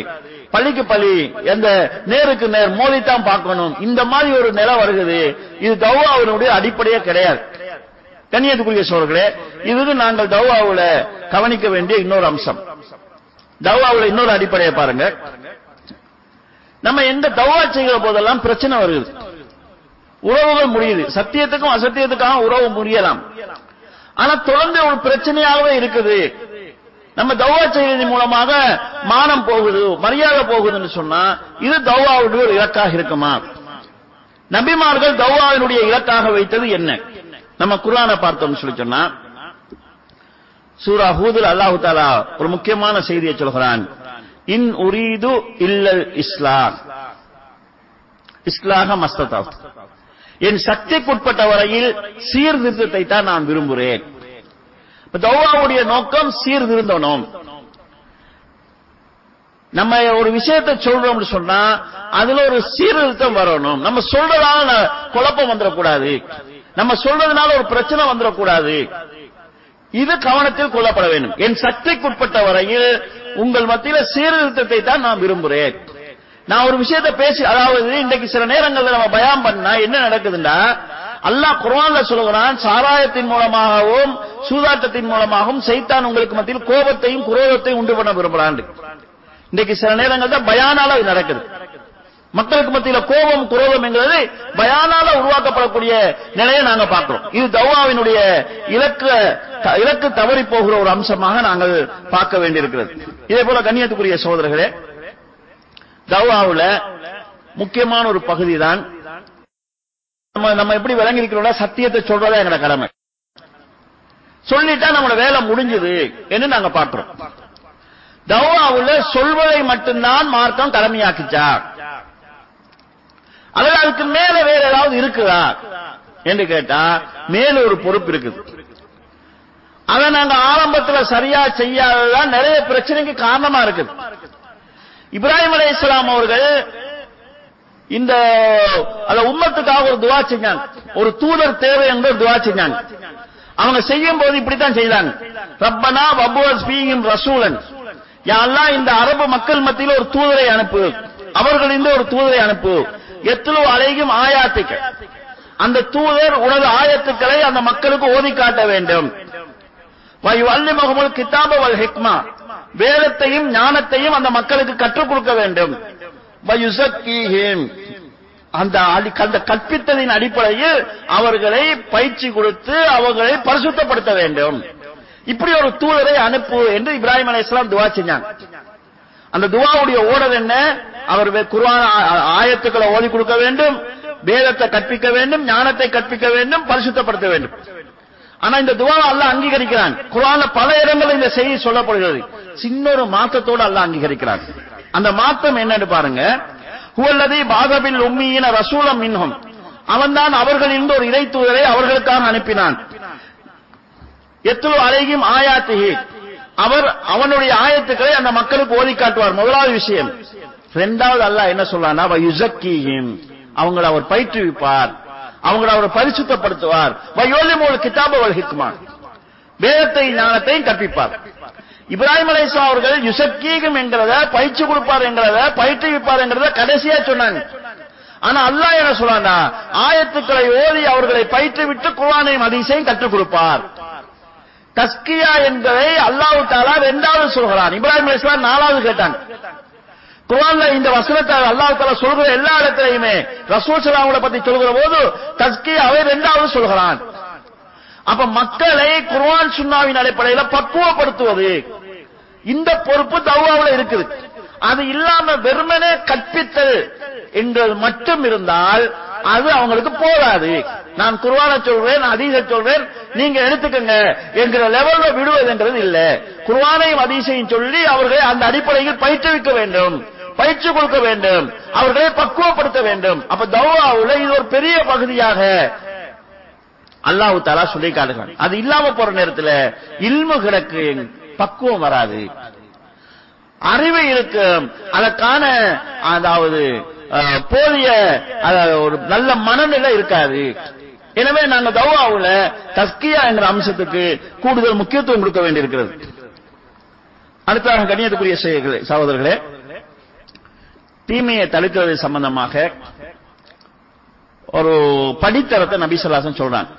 பள்ளிக்கு பள்ளி எந்த நேருக்கு நேர் மோதித்தான் பார்க்கணும். இந்த மாதிரி ஒரு நிலை வருகிறது. இது தௌவாவினுடைய அடிப்படையே கிடையாது. கண்ணியத்துக்குரிய சோழர்களே இது நாங்கள் தௌவாவுல கவனிக்க வேண்டிய இன்னொரு அம்சம். தௌவாவுல இன்னொரு அடிப்படையை பாருங்க. நம்ம எந்த தௌவா செய்கிற போதெல்லாம் பிரச்சனை வருது உறவுகள் முடியுது. சத்தியத்துக்கும் அசத்தியத்துக்காக உறவு முடியலாம். ஆனா தொடர்ந்து ஒரு பிரச்சனையாகவே இருக்குது. நம்ம தௌவா செய்வதன் மூலமாக மானம் போகுது மரியாதை போகுதுன்னு சொன்னா இது தௌவாவுடைய ஒரு இலக்காக இருக்குமா? நபிமார்கள் தௌவாவினுடைய இலக்காக வைத்தது என்ன? நம்ம குரானை பார்த்தோம்னு சொல்லி சொன்னா சூரா ஹூதுல் அல்லாஹு தாலா ஒரு முக்கியமான செய்தியை சொல்கிறான். இன் உரீது இல்லல் இஸ்லாம். இஸ்லாக மஸ்ததா என் சக்திக்குட்பட்ட வரையில் சீர்திருத்தத்தை தான் நான் விரும்புகிறேன் தௌவாவுடைய நோக்கம் சீர்திருந்தனும் நம்ம ஒரு விஷயத்தை சொல்றோம்னு சொன்னா அதுல ஒரு சீர்திருத்தம் வரணும். நம்ம சொல்றதால குழப்பம் வந்துடக்கூடாது நம்ம சொல்றதுனால ஒரு பிரச்சனை வந்துடக்கூடாது இது கவனத்தில் கொள்ளப்பட வேண்டும். என் சக்திக்குட்பட்ட வரையில் உங்கள் மத்தியில சீர்திருத்தத்தை தான் நான் விரும்புகிறேன் நான் ஒரு விஷயத்தை பேசி அதாவது இன்றைக்கு சில நேரங்கள்ல நம்ம பயம் பண்ணா என்ன நடக்குதுன்னா அல்லாஹ் குரான்ல சொல்லுகிறான் சாராயத்தின் மூலமாகவும் சூதாட்டத்தின் மூலமாகவும் சைத்தான் உங்களுக்கு மத்தியில் கோபத்தையும் குரோதத்தையும் உண்டு பண்ண விரும்புறான் இன்றைக்கு சில நேரங்கள் தான் பயானால அது நடக்குது. மக்களுக்கு மத்தியில கோபம் குரோதம் என்கிறது பயானால உருவாக்கப்படக்கூடிய நிலையை நாங்க பார்க்கிறோம். இது தௌவாவினுடைய இலக்கு இலக்கு தவறி போகிற ஒரு அம்சமாக நாங்கள் பார்க்க வேண்டியிருக்கிறது. இதே போல கண்ணியத்துக்குரிய சோதரர்களே தௌவாவுல முக்கியமான ஒரு பகுதி தான் நம்ம நம்ம எப்படி விளங்கி சத்தியத்தை சொல்றதா எங்க கடமை. சொல்லிட்டா நம்மளோட வேலை முடிஞ்சது என்று நாங்க பார்க்கிறோம். தௌவாவுல சொல்வதை மட்டும்தான் மார்க்கம் கடமையாக்கிச்சா? அல்லது அதுக்கு மேல வேற ஏதாவது இருக்குதா? என்று கேட்டா மேல ஒரு பொறுப்பு இருக்குது. அதை நாங்க ஆரம்பத்துல சரியா செய்யாததான் நிறைய பிரச்சனைக்கு காரணமா இருக்குது. இப்ராஹிம் அலை இஸ்லாம் அவர்கள் இந்த அந்த உம்மத்துக்காக ஒரு துவா செஞ்சாங்க. ஒரு தூதர் தேவை என்று ஒரு துவா செஞ்சாங்க. அவங்க செய்யும் போது இப்படித்தான் செய்தாங்க. ரப்பனா வபுவஸ் பீயும் ரசூலன். யாரெல்லாம் இந்த அரபு மக்கள் மத்தியில் ஒரு தூதரை அனுப்பு. அவர்களிருந்து ஒரு தூதரை அனுப்பு. எத்தலோ அலைகும் ஆயாத்துக்கள் அந்த தூதர் உனது ஆயத்துக்களை அந்த மக்களுக்கு ஓதி காட்ட வேண்டும். வல்லி முகமது கிதாப வல் ஹிக்மா. வேதத்தையும் ஞானத்தையும் அந்த மக்களுக்கு கற்றுக் கொடுக்க வேண்டும். அந்த அந்த கற்பித்ததின் அடிப்படையில் அவர்களை பயிற்சி கொடுத்து அவர்களை பரிசுத்தப்படுத்த வேண்டும். இப்படி ஒரு தூதரை அனுப்பு என்று இப்ராஹிம் அலைஹிஸ்ஸலாம் துவா செஞ்சாங்க. அந்த துவாவுடைய ஓடல் என்ன? அவர் குர்வான ஆயத்துக்களை ஓதி கொடுக்க வேண்டும் வேதத்தை கற்பிக்க வேண்டும் ஞானத்தை கற்பிக்க வேண்டும் பரிசுத்தப்படுத்த வேண்டும். ஆனா இந்த துவா அல்ல அங்கீகரிக்கிறான். குருவான பல இடங்களில் இந்த செய்தி சொல்லப்படுகிறது. சின்ன ஒரு மாற்றத்தோடு அல்ல அங்கீகரிக்கிறான். அந்த மாற்றம் என்னன்னு பாருங்க. ஹுவல்லதி பாதபில் உம்மியின ரசூலம் மின்ஹும். அவன்தான் அவர்களிலிருந்து ஒரு இறை தூதரை அவர்களுக்காக அனுப்பினான். எத்துலு அலைகும் ஆயாத்திகி அவர் அவனுடைய ஆயத்துக்களை அந்த மக்களுக்கு ஓதி காட்டுவார். முதலாவது விஷயம் இரண்டாவது அல்லாஹ் என்ன சொல்றானா யுசக்கியும் அவங்களை அவர் பயிற்றுவிப்பார். அவங்களை அவர் பரிசுத்தப்படுத்துவார். வயோலிமோல் கிதாப வல் ஹிக்மான் வேதத்தை ஞானத்தையும் கற்பிப்பார். இப்ராஹிம் அலைஹிஸ்ஸலாம் அவர்கள் யுசக்கீகம் என்கிறத பயிற்சி கொடுப்பார் என்கிறத பயிற்றுவிப்பார் என்கிறத கடைசியா சொன்னாங்க. ஆனா அல்லாஹ் என்ன சொல்றானா ஆயத்துக்களை ஓதி அவர்களை பயிற்றுவிட்டு குரானையும் அதிசயம் கற்றுக் கொடுப்பார். தஸ்கியா என்பதை அல்லாஹ் தாலா ரெண்டாவது சொல்கிறான். இப்ராஹிம் அலிஸ்லாம் நாலாவது கேட்டாங்க குரான்ல இந்த வசனத்தை அல்லாஹ் தாலா சொல்கிற எல்லா இடத்திலையுமே ரசூல் ஸல்லல்லாஹு பத்தி சொல்கிற போது தஸ்கியாவை ரெண்டாவது சொல்கிறான். அப்ப மக்களை குர்வான் சுண்ணாவின் அடிப்படையில் பக்குவப்படுத்துவது. இந்த பொறுப்பு தௌவாவுல இருக்குது. அது இல்லாம வெறுமனே கற்பித்தல் என்றது மட்டும் இருந்தால் அது அவங்களுக்கு போதாது. நான் குர்வான சொல்வேன் அதீச சொல்வேன் நீங்க எடுத்துக்கங்க என்கிற லெவல்ல விடுவதுங்கிறது இல்ல. குர்ஆனையும் அதீசையும் சொல்லி அவர்களை அந்த அடிப்படையில் பயிற்றுவிக்க வேண்டும். பயிற்சி கொடுக்க வேண்டும். அவர்களை பக்குவப்படுத்த வேண்டும். அப்ப தௌவாவுல இது ஒரு பெரிய பகுதியாக அல்லாஹ் தாலா சொல்லி காட்டுகிறான் அது இல்லாம போற நேரத்துல இல்மு கிடக்கு பக்குவம் வராது. அறிவு இருக்கு. அதற்கான அதாவது போதிய ஒரு நல்ல மனநிலை இருக்காது. எனவே நாங்க தௌவாவுல தஸ்கியா என்ற அம்சத்துக்கு கூடுதல் முக்கியத்துவம் கொடுக்க வேண்டியிருக்கிறது. அடுத்ததாக கண்ணியத்துக்குரிய சகோதரர்களே தீமையை தடுக்கிறது சம்பந்தமாக ஒரு படித்தரத்தை நபிசல்லாசன் சொல்றான்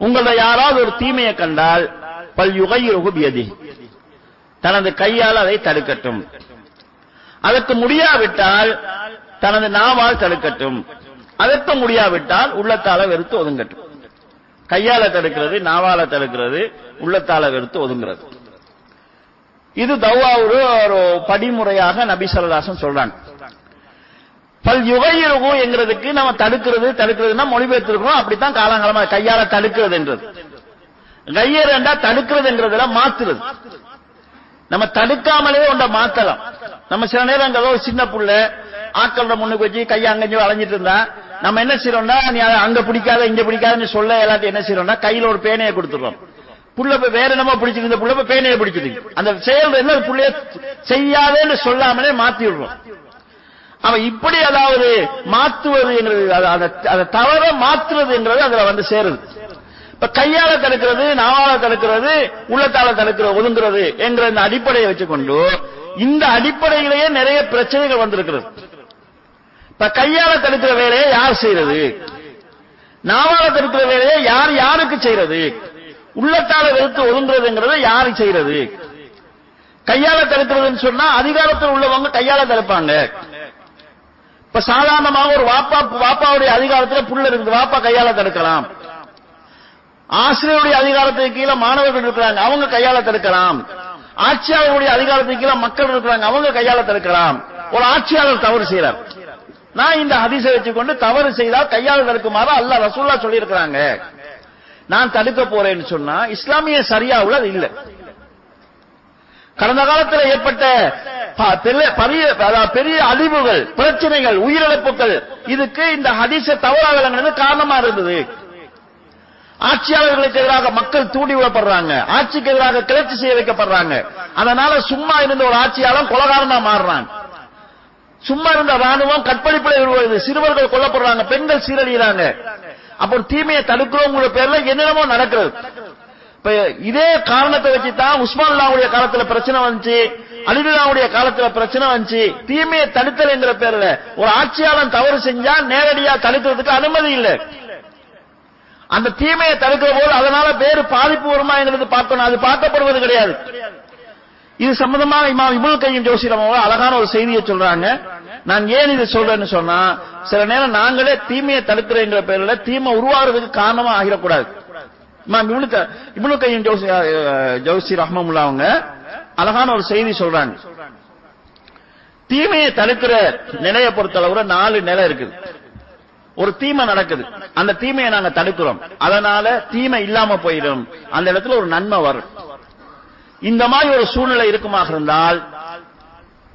உங்கள யாராவது ஒரு தீமையை கண்டால் பல் யுகையுகு தனது கையால் அதை தடுக்கட்டும். அதற்கு முடியாவிட்டால் தனது நாவால் தடுக்கட்டும். அதற்கு முடியாவிட்டால் உள்ளத்தால வெறுத்து ஒதுங்கட்டும். கையால தடுக்கிறது நாவால தடுக்கிறது உள்ளத்தால வெறுத்து ஒதுங்கிறது. இது தௌவாவுரு ஒரு படிமுறையாக நபி ஸல்லல்லாஹு சொல்றான். பல் யுகையிருக்கும் என்கிறதுக்கு நம்ம தடுக்கிறது தடுக்கிறதுனா மொழிபெயர்த்திருக்கோம் அப்படித்தான் காலங்காலமா கையால தடுக்கிறது என்றது கையர் என்றா தடுக்கிறதுங்கிறதுல மாத்துறது. நம்ம தடுக்காமலே ஒன்றை மாத்தலாம். நம்ம சில நேரங்களோ ஒரு சின்ன புள்ள ஆக்களோட முன்னுக்கு வச்சு கையை அங்கஞ்சோ அலைஞ்சிட்டு இருந்தா நம்ம என்ன செய்யறோம்னா நீ அதை அங்க பிடிக்காத இங்க பிடிக்காதுன்னு சொல்ல எல்லாத்தையும் என்ன செய்யறோம்னா கையில ஒரு பேனையை கொடுத்துடுறோம். புள்ள போய் வேற என்னமோ பிடிச்சிருக்கு இந்த புள்ள போய் பேனையை பிடிச்சிருக்கு அந்த செயல் என்ன புள்ளைய செய்யாதேன்னு சொல்லாமலே மாத்தி விடுறோம் அவன் இப்படி அதாவது மாத்துவது அதை தவற மாற்றுறதுங்கிறது அதுல வந்து சேருது. இப்ப கையால தடுக்கிறது நாவால தடுக்கிறது உள்ளத்தால தடுக்கிறது ஒதுங்கிறது என்கிற இந்த அடிப்படையை வச்சுக்கொண்டு இந்த அடிப்படையிலேயே நிறைய பிரச்சனைகள் வந்திருக்கிறது. இப்ப கையால தடுக்கிற வேலையை யார் செய்யறது? நாவால தடுக்கிற வேலையை யார் யாருக்கு செய்யறது? உள்ளத்தால வெறுத்து ஒதுங்குறதுங்கிறத யாரு செய்யறது? கையால தடுக்கிறதுன்னு சொன்னா அதிகாரத்தில் உள்ளவங்க கையால தடுப்பாங்க. இப்ப சாதாரணமாக ஒரு வாப்பா வாப்பாவுடைய அதிகாரத்துல புள்ள இருக்குது வாப்பா கையால தடுக்கலாம். ஆசிரியருடைய அதிகாரத்துக்கு கீழே மாணவர்கள் இருக்கிறாங்க. அவங்க கையால தடுக்கலாம். ஆட்சியாளருடைய அதிகாரத்துக்கு கீழே மக்கள் இருக்கிறாங்க. அவங்க கையால தடுக்கலாம். ஒரு ஆட்சியாளர் தவறு செய்யறார் நான் இந்த ஹதிசை வச்சுக்கொண்டு தவறு செய்தால் கையால தடுக்குமாறு அல்லாஹ் ரசூல்லா சொல்லி இருக்கிறாங்க நான் தடுக்க போறேன்னு சொன்னா இஸ்லாமிய சரியாவுல அது இல்ல. கடந்த காலத்தில் ஏற்பட்ட பெரிய- அழிவுகள் பிரச்சனைகள் உயிரிழப்புகள் இதுக்கு இந்த ஹதீச தவறாக காரணமா இருந்தது. ஆட்சியாளர்களுக்கு எதிராக மக்கள் தூண்டி விடப்படுறாங்க. ஆட்சிக்கு எதிராக கிளர்ச்சி செய்ய வைக்கப்படுறாங்க. அதனால சும்மா இருந்த ஒரு ஆட்சியாளர் கொலகாரனா மாறுறாங்க சும்மா இருந்த ராணுவம் கற்பழிப்பில் இருவது சிறுவர்கள் கொல்லப்படுறாங்க. பெண்கள் சீரழிகிறாங்க. அப்போ தீமையை தடுக்கிறோங்கிற பேர்ல என்னென்னமோ நடக்கிறது. இப்ப இதே காரணத்தை வச்சு தான் உஸ்மான்லாவுடைய காலத்துல பிரச்சனை வந்துச்சு அலிதுல்லாவுடைய காலத்துல பிரச்சனை வந்துச்சு தீமையை தடுத்தல் என்ற பேர்ல ஒரு ஆட்சியாளன் தவறு செஞ்சா நேரடியா தடுக்கிறதுக்கு அனுமதி இல்லை. அந்த தீமையை தடுக்கிற போது அதனால வேறு பாதிப்பு வருமா என்கிறது பார்க்கணும். அது பார்க்கப்படுவது கிடையாது. இது சம்பந்தமா இமா இபுல் கையும் ஜோசிடம் அழகான ஒரு செய்தியை சொல்றாங்க. நான் ஏன் இதை சொல்றேன்னு சொன்னா சில நேரம் நாங்களே தீமையை தடுக்கிறேங்கிற பேர்ல தீமை உருவாகிறதுக்கு காரணமா ஆகிடக்கூடாது. இமாம் கையும் ஜோசி ஜோசி ரஹ்மமுல்லா அவங்க அழகான ஒரு செய்தி சொல்றாங்க. தீமையை தடுக்கிற நிலையை பொறுத்தளவுல நாலு நிலை இருக்குது. ஒரு தீமை நடக்குது. அந்த தீமையை நாங்க தடுக்கிறோம். அதனால தீமை இல்லாம போயிடும். அந்த இடத்துல ஒரு நன்மை வரும். இந்த மாதிரி ஒரு சூழ்நிலை இருக்குமாக இருந்தால்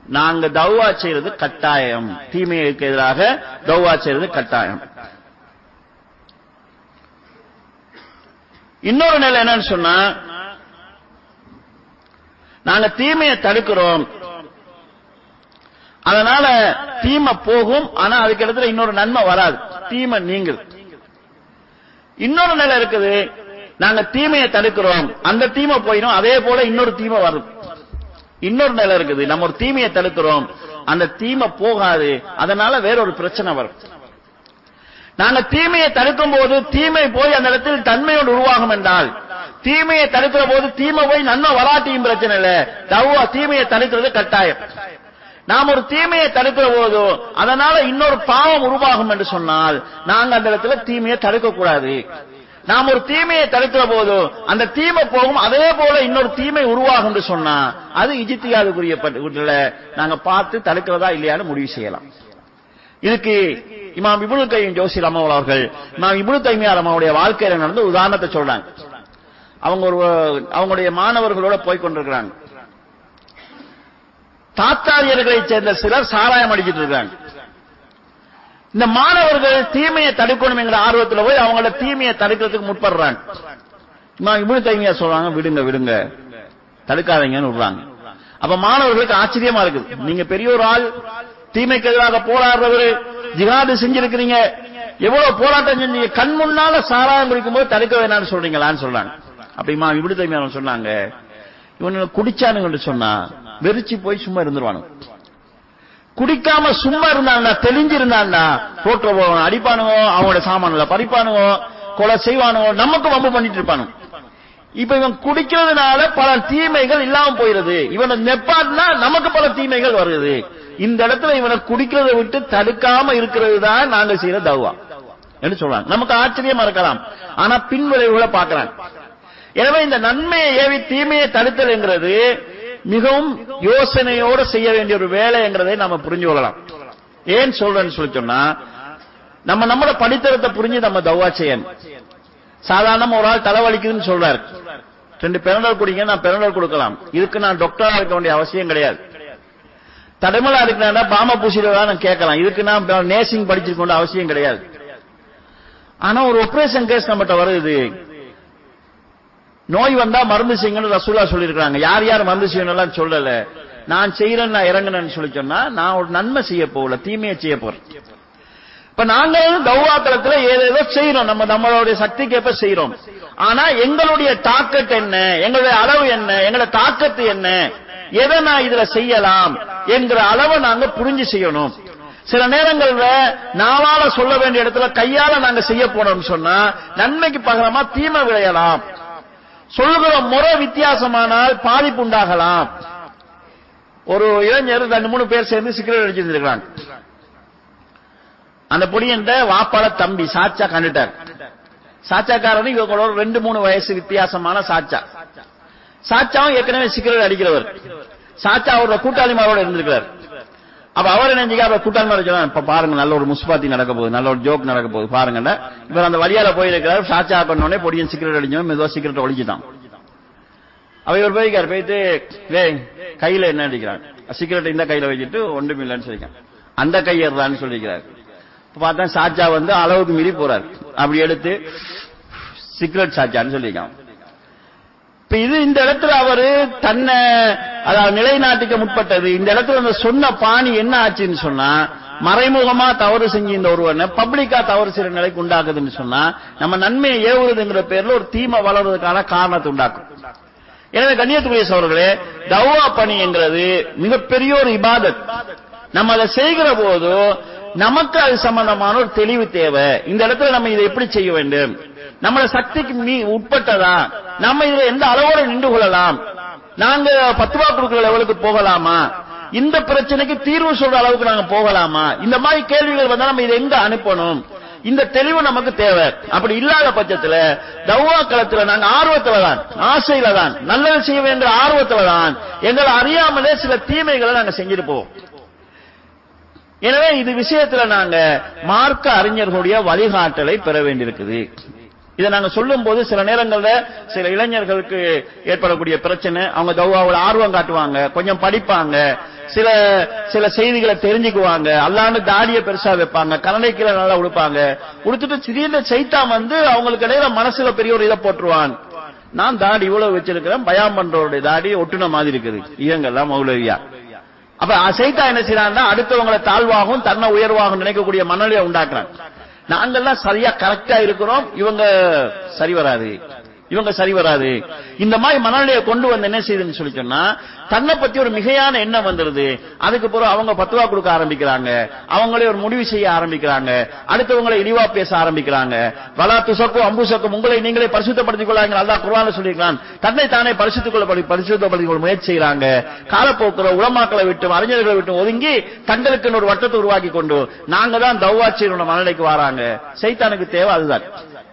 நாங்க தௌவா செய்யறது கட்டாயம். தீமைக்கு எதிராக தௌவா செய்யறது கட்டாயம். இன்னொரு நிலை என்னன்னு சொன்னா நாங்க தீமையை தடுக்கிறோம். அதனால தீமை போகும் ஆனா அதுக்கு இடத்துல இன்னொரு நன்மை வராது. தீமை நீங்க இன்னொரு நிலை இருக்குது நாங்க தீமையை தடுக்கிறோம். அந்த தீமை போயிடும் அதே போல இன்னொரு தீமை வரும். இன்னொரு நிலை இருக்குது நம்ம ஒரு தீமையை தடுக்கிறோம். அந்த தீமை போகாது அதனால வேற ஒரு பிரச்சனை வரும். நாங்க தீமையை தடுக்கும் போது தீமை போய் அந்த இடத்தில் தன்மையோடு உருவாகும் என்றால் தீமையை தடுக்கிற போது தீமை போய் நன்மை வராட்டியும் பிரச்சனை இல்ல. தவ்வா தீமையை தடுக்கிறது கட்டாயம். நாம் ஒரு தீமையை தடுக்கிற போதோ அதனால இன்னொரு பாவம் உருவாகும் என்று சொன்னால் நாங்க அந்த இடத்துல தீமையை தடுக்க கூடாது நாம் ஒரு தீமையை தடுக்கிற போதோ அந்த தீமை போகும் அதே போல இன்னொரு தீமை உருவாகும் என்று சொன்னா அது இஜித்தியாதுக்குரிய நாங்க பார்த்து தடுக்கிறதா இல்லையான்னு முடிவு செய்யலாம். இதுக்கு இமாம் இபுனு கையும் ஜோசில் அம்மா அவர்கள் இமாம் இபுனு தைமியார் அம்மாவுடைய வாழ்க்கையில நடந்து உதாரணத்தை சொல்றாங்க. அவங்க ஒரு அவங்களுடைய மாணவர்களோட போய் கொண்டிருக்கிறாங்க. தாத்தாரியர்களைச் சேர்ந்த சிலர் சாராயம் அடிச்சிட்டு இருக்காங்க. இந்த மாணவர்கள் தீமையை தடுக்கணும் என்கிற ஆர்வத்தில் போய் அவங்கள தீமையை தடுக்கிறதுக்கு முற்படுறாங்க. இமாம் இபுனு சொல்றாங்க விடுங்க விடுங்க. தடுக்காதீங்கன்னு விடுறாங்க. அப்ப மாணவர்களுக்கு ஆச்சரியமா இருக்குது. நீங்க பெரிய ஒரு ஆள் தீமைக்கு எதிராக போராடுறவரு ஜிகாது செஞ்சிருக்கிறீங்க. எவ்வளவு போராட்டம் செஞ்சீங்க? கண் முன்னால சாராயம் குடிக்கும் போது தடுக்க வேணாம்னு சொல்றீங்களான்னு சொல்றாங்க அப்படிமா இப்படி தைமையான சொன்னாங்க இவன் குடிச்சானுங்கன்னு சொன்னா வெறிச்சு போய் சும்மா இருந்துருவானு குடிக்காம சும்மா இருந்தாங்கன்னா தெளிஞ்சிருந்தான்னா போட்டு போவான் அடிப்பானுங்க அவனோட சாமான்ல பறிப்பானுங்க கொலை செய்வானுங்க நமக்கு வம்பு பண்ணிட்டு இருப்பானுங்க. இப்ப இவன் குடிக்கிறதுனால பல தீமைகள் இல்லாம போயிருது. இவனை நெப்பாடுனா நமக்கு பல தீமைகள் வருது. இந்த இடத்துல இவனை குடிக்கிறதை விட்டு தடுக்காம இருக்கிறது தான் நாங்க செய்யற தவா என்று சொல்றாங்க. நமக்கு ஆச்சரியமா இருக்கலாம். ஆனா பின்விளைவுகளை பாக்குறாங்க எனவே இந்த நன்மையை ஏவி தீமையை தடுத்தல்ங்கிறது மிகவும் யோசனையோடு செய்ய வேண்டிய ஒரு வேலைங்கிறதை நாம புரிஞ்சு கொள்ளலாம். ஏன் சொல்றேன்னு சொல்லி சொன்னா நம்ம நம்மளோட படித்தரத்தை புரிஞ்சு நம்ம தவா செய்யணும். சாதாரணமா ஒரு ஆள் தலைவலிக்குதுன்னு சொல்றாரு. ரெண்டு பெரண்டல் குடிங்க நான் பெரண்டல் கொடுக்கலாம். இதுக்கு நான் டாக்டரா இருக்க வேண்டிய அவசியம் கிடையாது. தடமலா இருக்கிறா பாம பூசிடுவதா கேட்கலாம். இதுக்கு நான் நேசிங் படிச்சிருக்கோம் அவசியம் கிடையாது. ஆனா ஒரு ஒப்ரேஷன் கேஸ் நம்மகிட்ட வருது. நோய் வந்தா மருந்து செய்யுங்கன்னு ரசூலா சொல்லியிருக்காங்க யார் யார் மருந்து செய்யணும் சொல்லல. நான் செய்யறேன் நான் இறங்குனேன்னு சொல்லி சொன்னா நான் ஒரு நன்மை செய்ய போகல தீமையை செய்ய போறேன். இப்ப நாங்க தௌவாக்களத்துல ஏதேதோ செய்யறோம் நம்ம நம்மளுடைய சக்திக்கு ஏற்ப செய்யறோம் ஆனா எங்களுடைய தாக்கத்து என்ன? எங்களுடைய அளவு என்ன? எங்களுடைய தாக்கத்து என்ன? எதை நான் இதுல செய்யலாம் என்கிற அளவை நாங்க புரிஞ்சு செய்யணும். சில நேரங்கள்ல நாவால சொல்ல வேண்டிய இடத்துல கையால நாங்க செய்ய போனோம்னு சொன்னா நன்மைக்கு பகரமா தீமை விளையலாம். சொல்லுகிற முறை வித்தியாசமானால் பாதிப்பு உண்டாகலாம். ஒரு இளைஞர் ரெண்டு மூணு பேர் சேர்ந்து சிகரெட் அடிச்சிருந்திருக்கிறாங்க அந்த பொடியன்ட்ட வாப்பால தம்பி சாச்சா கண்டுட்டார். சாச்சாக்காரன் இவங்களோட ரெண்டு மூணு வயசு வித்தியாசமான சாச்சா சாச்சாவும் ஏற்கனவே சிகரெட் அடிக்கிறவர். சாச்சா அவரோட கூட்டாளிமாரோட இருந்திருக்கிறார். அப்ப அவர் நினைஞ்சுக்க அவர் கூட்டாளிமார சொன்னா இப்ப பாருங்க நல்ல ஒரு முஸ்பாத்தி நடக்க போகுது நல்ல ஒரு ஜோக் நடக்க போகுது பாருங்க இவர் அந்த வழியால போயிருக்கிறார் சாச்சா பண்ணோடனே பொடியும் சிகரெட் அடிச்சோம் மெதுவா சிகரெட் ஒழிச்சிட்டான் அவ இவர் போய்க்கார் போயிட்டு டேய் கையில என்ன அடிக்கிறான்? சிகரெட் இந்த கையில வச்சுட்டு ஒன்றும் இல்லைன்னு சொல்லிக்கான் அந்த கையறான்னு சொல்லிக்கிறார். பார்த்தா சாச்சா வந்து அளவுக்கு மீறி போறார். அப்படி எடுத்து சிகரெட் சாச்சான்னு சொல்லிக்கான் இப்ப இது இந்த இடத்துல அவரு தன்னை அதாவது நிலைநாட்டிக்க முற்பட்டது. இந்த இடத்துல அந்த சொன்ன பாணி என்ன ஆச்சுன்னு சொன்னா மறைமுகமா தவறு செஞ்சு இந்த ஒருவனை பப்ளிக்கா தவறு செய்யற நிலைக்கு உண்டாக்குதுன்னு சொன்னா நம்ம நன்மையை ஏவுறதுங்கிற பேர்ல ஒரு தீமை வளர்றதுக்கான காரணத்தை உண்டாக்கும். எனவே கண்ணியத்துக்குரிய சோழர்களே தவா பணிங்கிறது மிகப்பெரிய ஒரு இபாதத். நம்ம அதை செய்கிற போது நமக்கு அது சம்பந்தமான ஒரு தெளிவு தேவை. இந்த இடத்துல நம்ம இதை எப்படி செய்ய வேண்டும்? நம்மள சக்திக்கு மீ உட்பட்டதா நம்ம இதுல எந்த அளவோட நின்று கொள்ளலாம்? நாங்க பத்து ரூபா கொடுக்கிற லெவலுக்கு போகலாமா? இந்த பிரச்சனைக்கு தீர்வு சொல்ற அளவுக்கு நாங்க போகலாமா? இந்த மாதிரி கேள்விகள் வந்தா நம்ம இதை எங்க அனுப்பணும்? இந்த தெளிவு நமக்கு தேவை. அப்படி இல்லாத பட்சத்துல தவ்வா களத்துல நாங்க ஆர்வத்துல தான் ஆசையில தான் நல்லது செய்ய வேண்டிய ஆர்வத்துல தான் எங்களை அறியாமலே சில தீமைகளை நாங்க செஞ்சுட்டு போவோம் எனவே இது விஷயத்துல நாங்க மார்க்க அறிஞர்களுடைய வழிகாட்டலை பெற வேண்டியிருக்குது. இதை நாங்க சொல்லும் போது சில நேரங்கள்ல சில இளைஞர்களுக்கு ஏற்படக்கூடிய பிரச்சனை அவங்க தௌவாவோட ஆர்வம் காட்டுவாங்க கொஞ்சம் படிப்பாங்க சில சில செய்திகளை தெரிஞ்சுக்குவாங்க அல்லாண்டு தாடிய பெருசா வைப்பாங்க கரணைக்கீழ நல்லா உடுப்பாங்க. உடுத்துட்டு திடீர்னு சைத்தான் வந்து அவங்களுக்கு இடையில மனசுல பெரிய ஒரு இதை போட்டுருவான். நான் தாடி இவ்வளவு வச்சிருக்கிறேன் பயம் பண்றவருடைய தாடி ஒட்டுன மாதிரி இருக்குது. இயங்கெல்லாம் மௌலவியா. அப்ப அசைத்தா என்ன செய்யறாங்கன்னா அடுத்தவங்களை தாழ்வாகவும் தன்னை உயர்வாகவும் நினைக்கக்கூடிய மனநிலையை உண்டாக்குறாங்க நாங்கெல்லாம் சரியா கரெக்டா இருக்கிறோம். இவங்க சரி வராது. இவங்க சரி வராது. இந்த மாதிரி மனநிலையை கொண்டு வந்து என்ன செய்யுதுன்னு சொல்லி சொன்னா தன்னை பத்தி ஒரு மிகையான எண்ணம் வந்துருது. அதுக்கு பிறகு அவங்க பத்துவா கொடுக்க ஆரம்பிக்கிறாங்க. அவங்களே ஒரு முடிவு செய்ய ஆரம்பிக்கிறாங்க. அடுத்தவங்களை இழிவா பேச ஆரம்பிக்கிறாங்க. வலா துசக்கும் அம்புசக்கும் உங்களை நீங்களே பரிசுத்தப்படுத்திக் கொள்ளாங்க நல்லா குர்ஆன்ல சொல்லியிருக்கான் தன்னை தானே பரிசுத்துக் கொள்ள பரிசுத்தப்படுத்திக் கொள்ள முயற்சி செய்யறாங்க காலப்போக்குற உலமாக்களை விட்டு அறிஞர்களை விட்டு ஒதுங்கி தங்களுக்கு ஒரு வட்டத்தை உருவாக்கி கொண்டு நாங்க தான் தௌவாச்சியரோட மனநிலைக்கு வராங்க. சைத்தானுக்கு தேவை அதுதான்.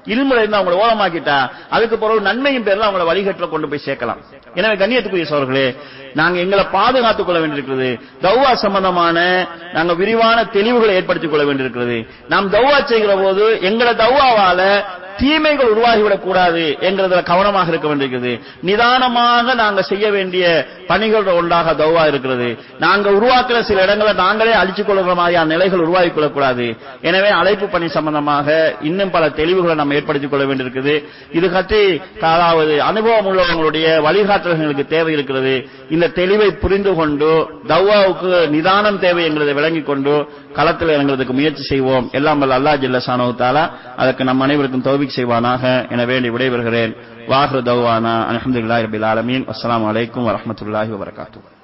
இருமுறை இருந்து அவங்களை ஓரமாக்கிட்டா அதுக்கு பிறகு நன்மையும் பேர்ல அவங்கள வழிகட்டில கொண்டு போய் சேர்க்கலாம். எனவே கண்ணியத்துக்குரிய சோர்களே நாங்க எங்களை பாதுகாத்துக் கொள்ள வேண்டியிருக்கிறது. தௌவா சம்பந்தமான நாங்க விரிவான தெளிவுகளை ஏற்படுத்திக் கொள்ள வேண்டியிருக்கிறது. நாம் தௌவா செய்கிற போது எங்களை தௌவாவால தீமைகள் உருவாகிவிடக் கூடாது என்கிறதுல கவனமாக இருக்க வேண்டியிருக்கிறது. நிதானமாக நாங்க செய்ய வேண்டிய பணிகள் ஒன்றாக தௌவா இருக்கிறது. நாங்க உருவாக்குற சில இடங்களை நாங்களே அழிச்சுக் கொள்கிற மாதிரியான நிலைகள் உருவாக்கிக் கொள்ளக்கூடாது. எனவே அழைப்பு பணி சம்பந்தமாக இன்னும் பல தெளிவுகளை நாம் ஏற்படுத்திக் கொள்ள வேண்டியிருக்குது இது பற்றி அதாவது அனுபவம் உள்ளவங்களுடைய வழிகாட்டல்களுக்கு தேவை இருக்கிறது இந்த தெளிவை புரிந்து கொண்டு தௌவாவுக்கு நிதானம் தேவை என்கிறதை விளங்கிக் கொண்டு களத்தில் இறங்குறதுக்கு முயற்சி செய்வோம். எல்லாம் வல்ல அல்லா ஜில்ல சானவத்தாலா அதற்கு நம் அனைவருக்கும் தௌபிக் செய்வானாக என வேண்டி விடைபெறுகிறேன். வாஹு தௌவானா. அலமதுல்லாஹி ரபில் ஆலமீன். அஸ்லாம் வலைக்கம் வரமத்துல்லாஹி வபரகாத்துஹு.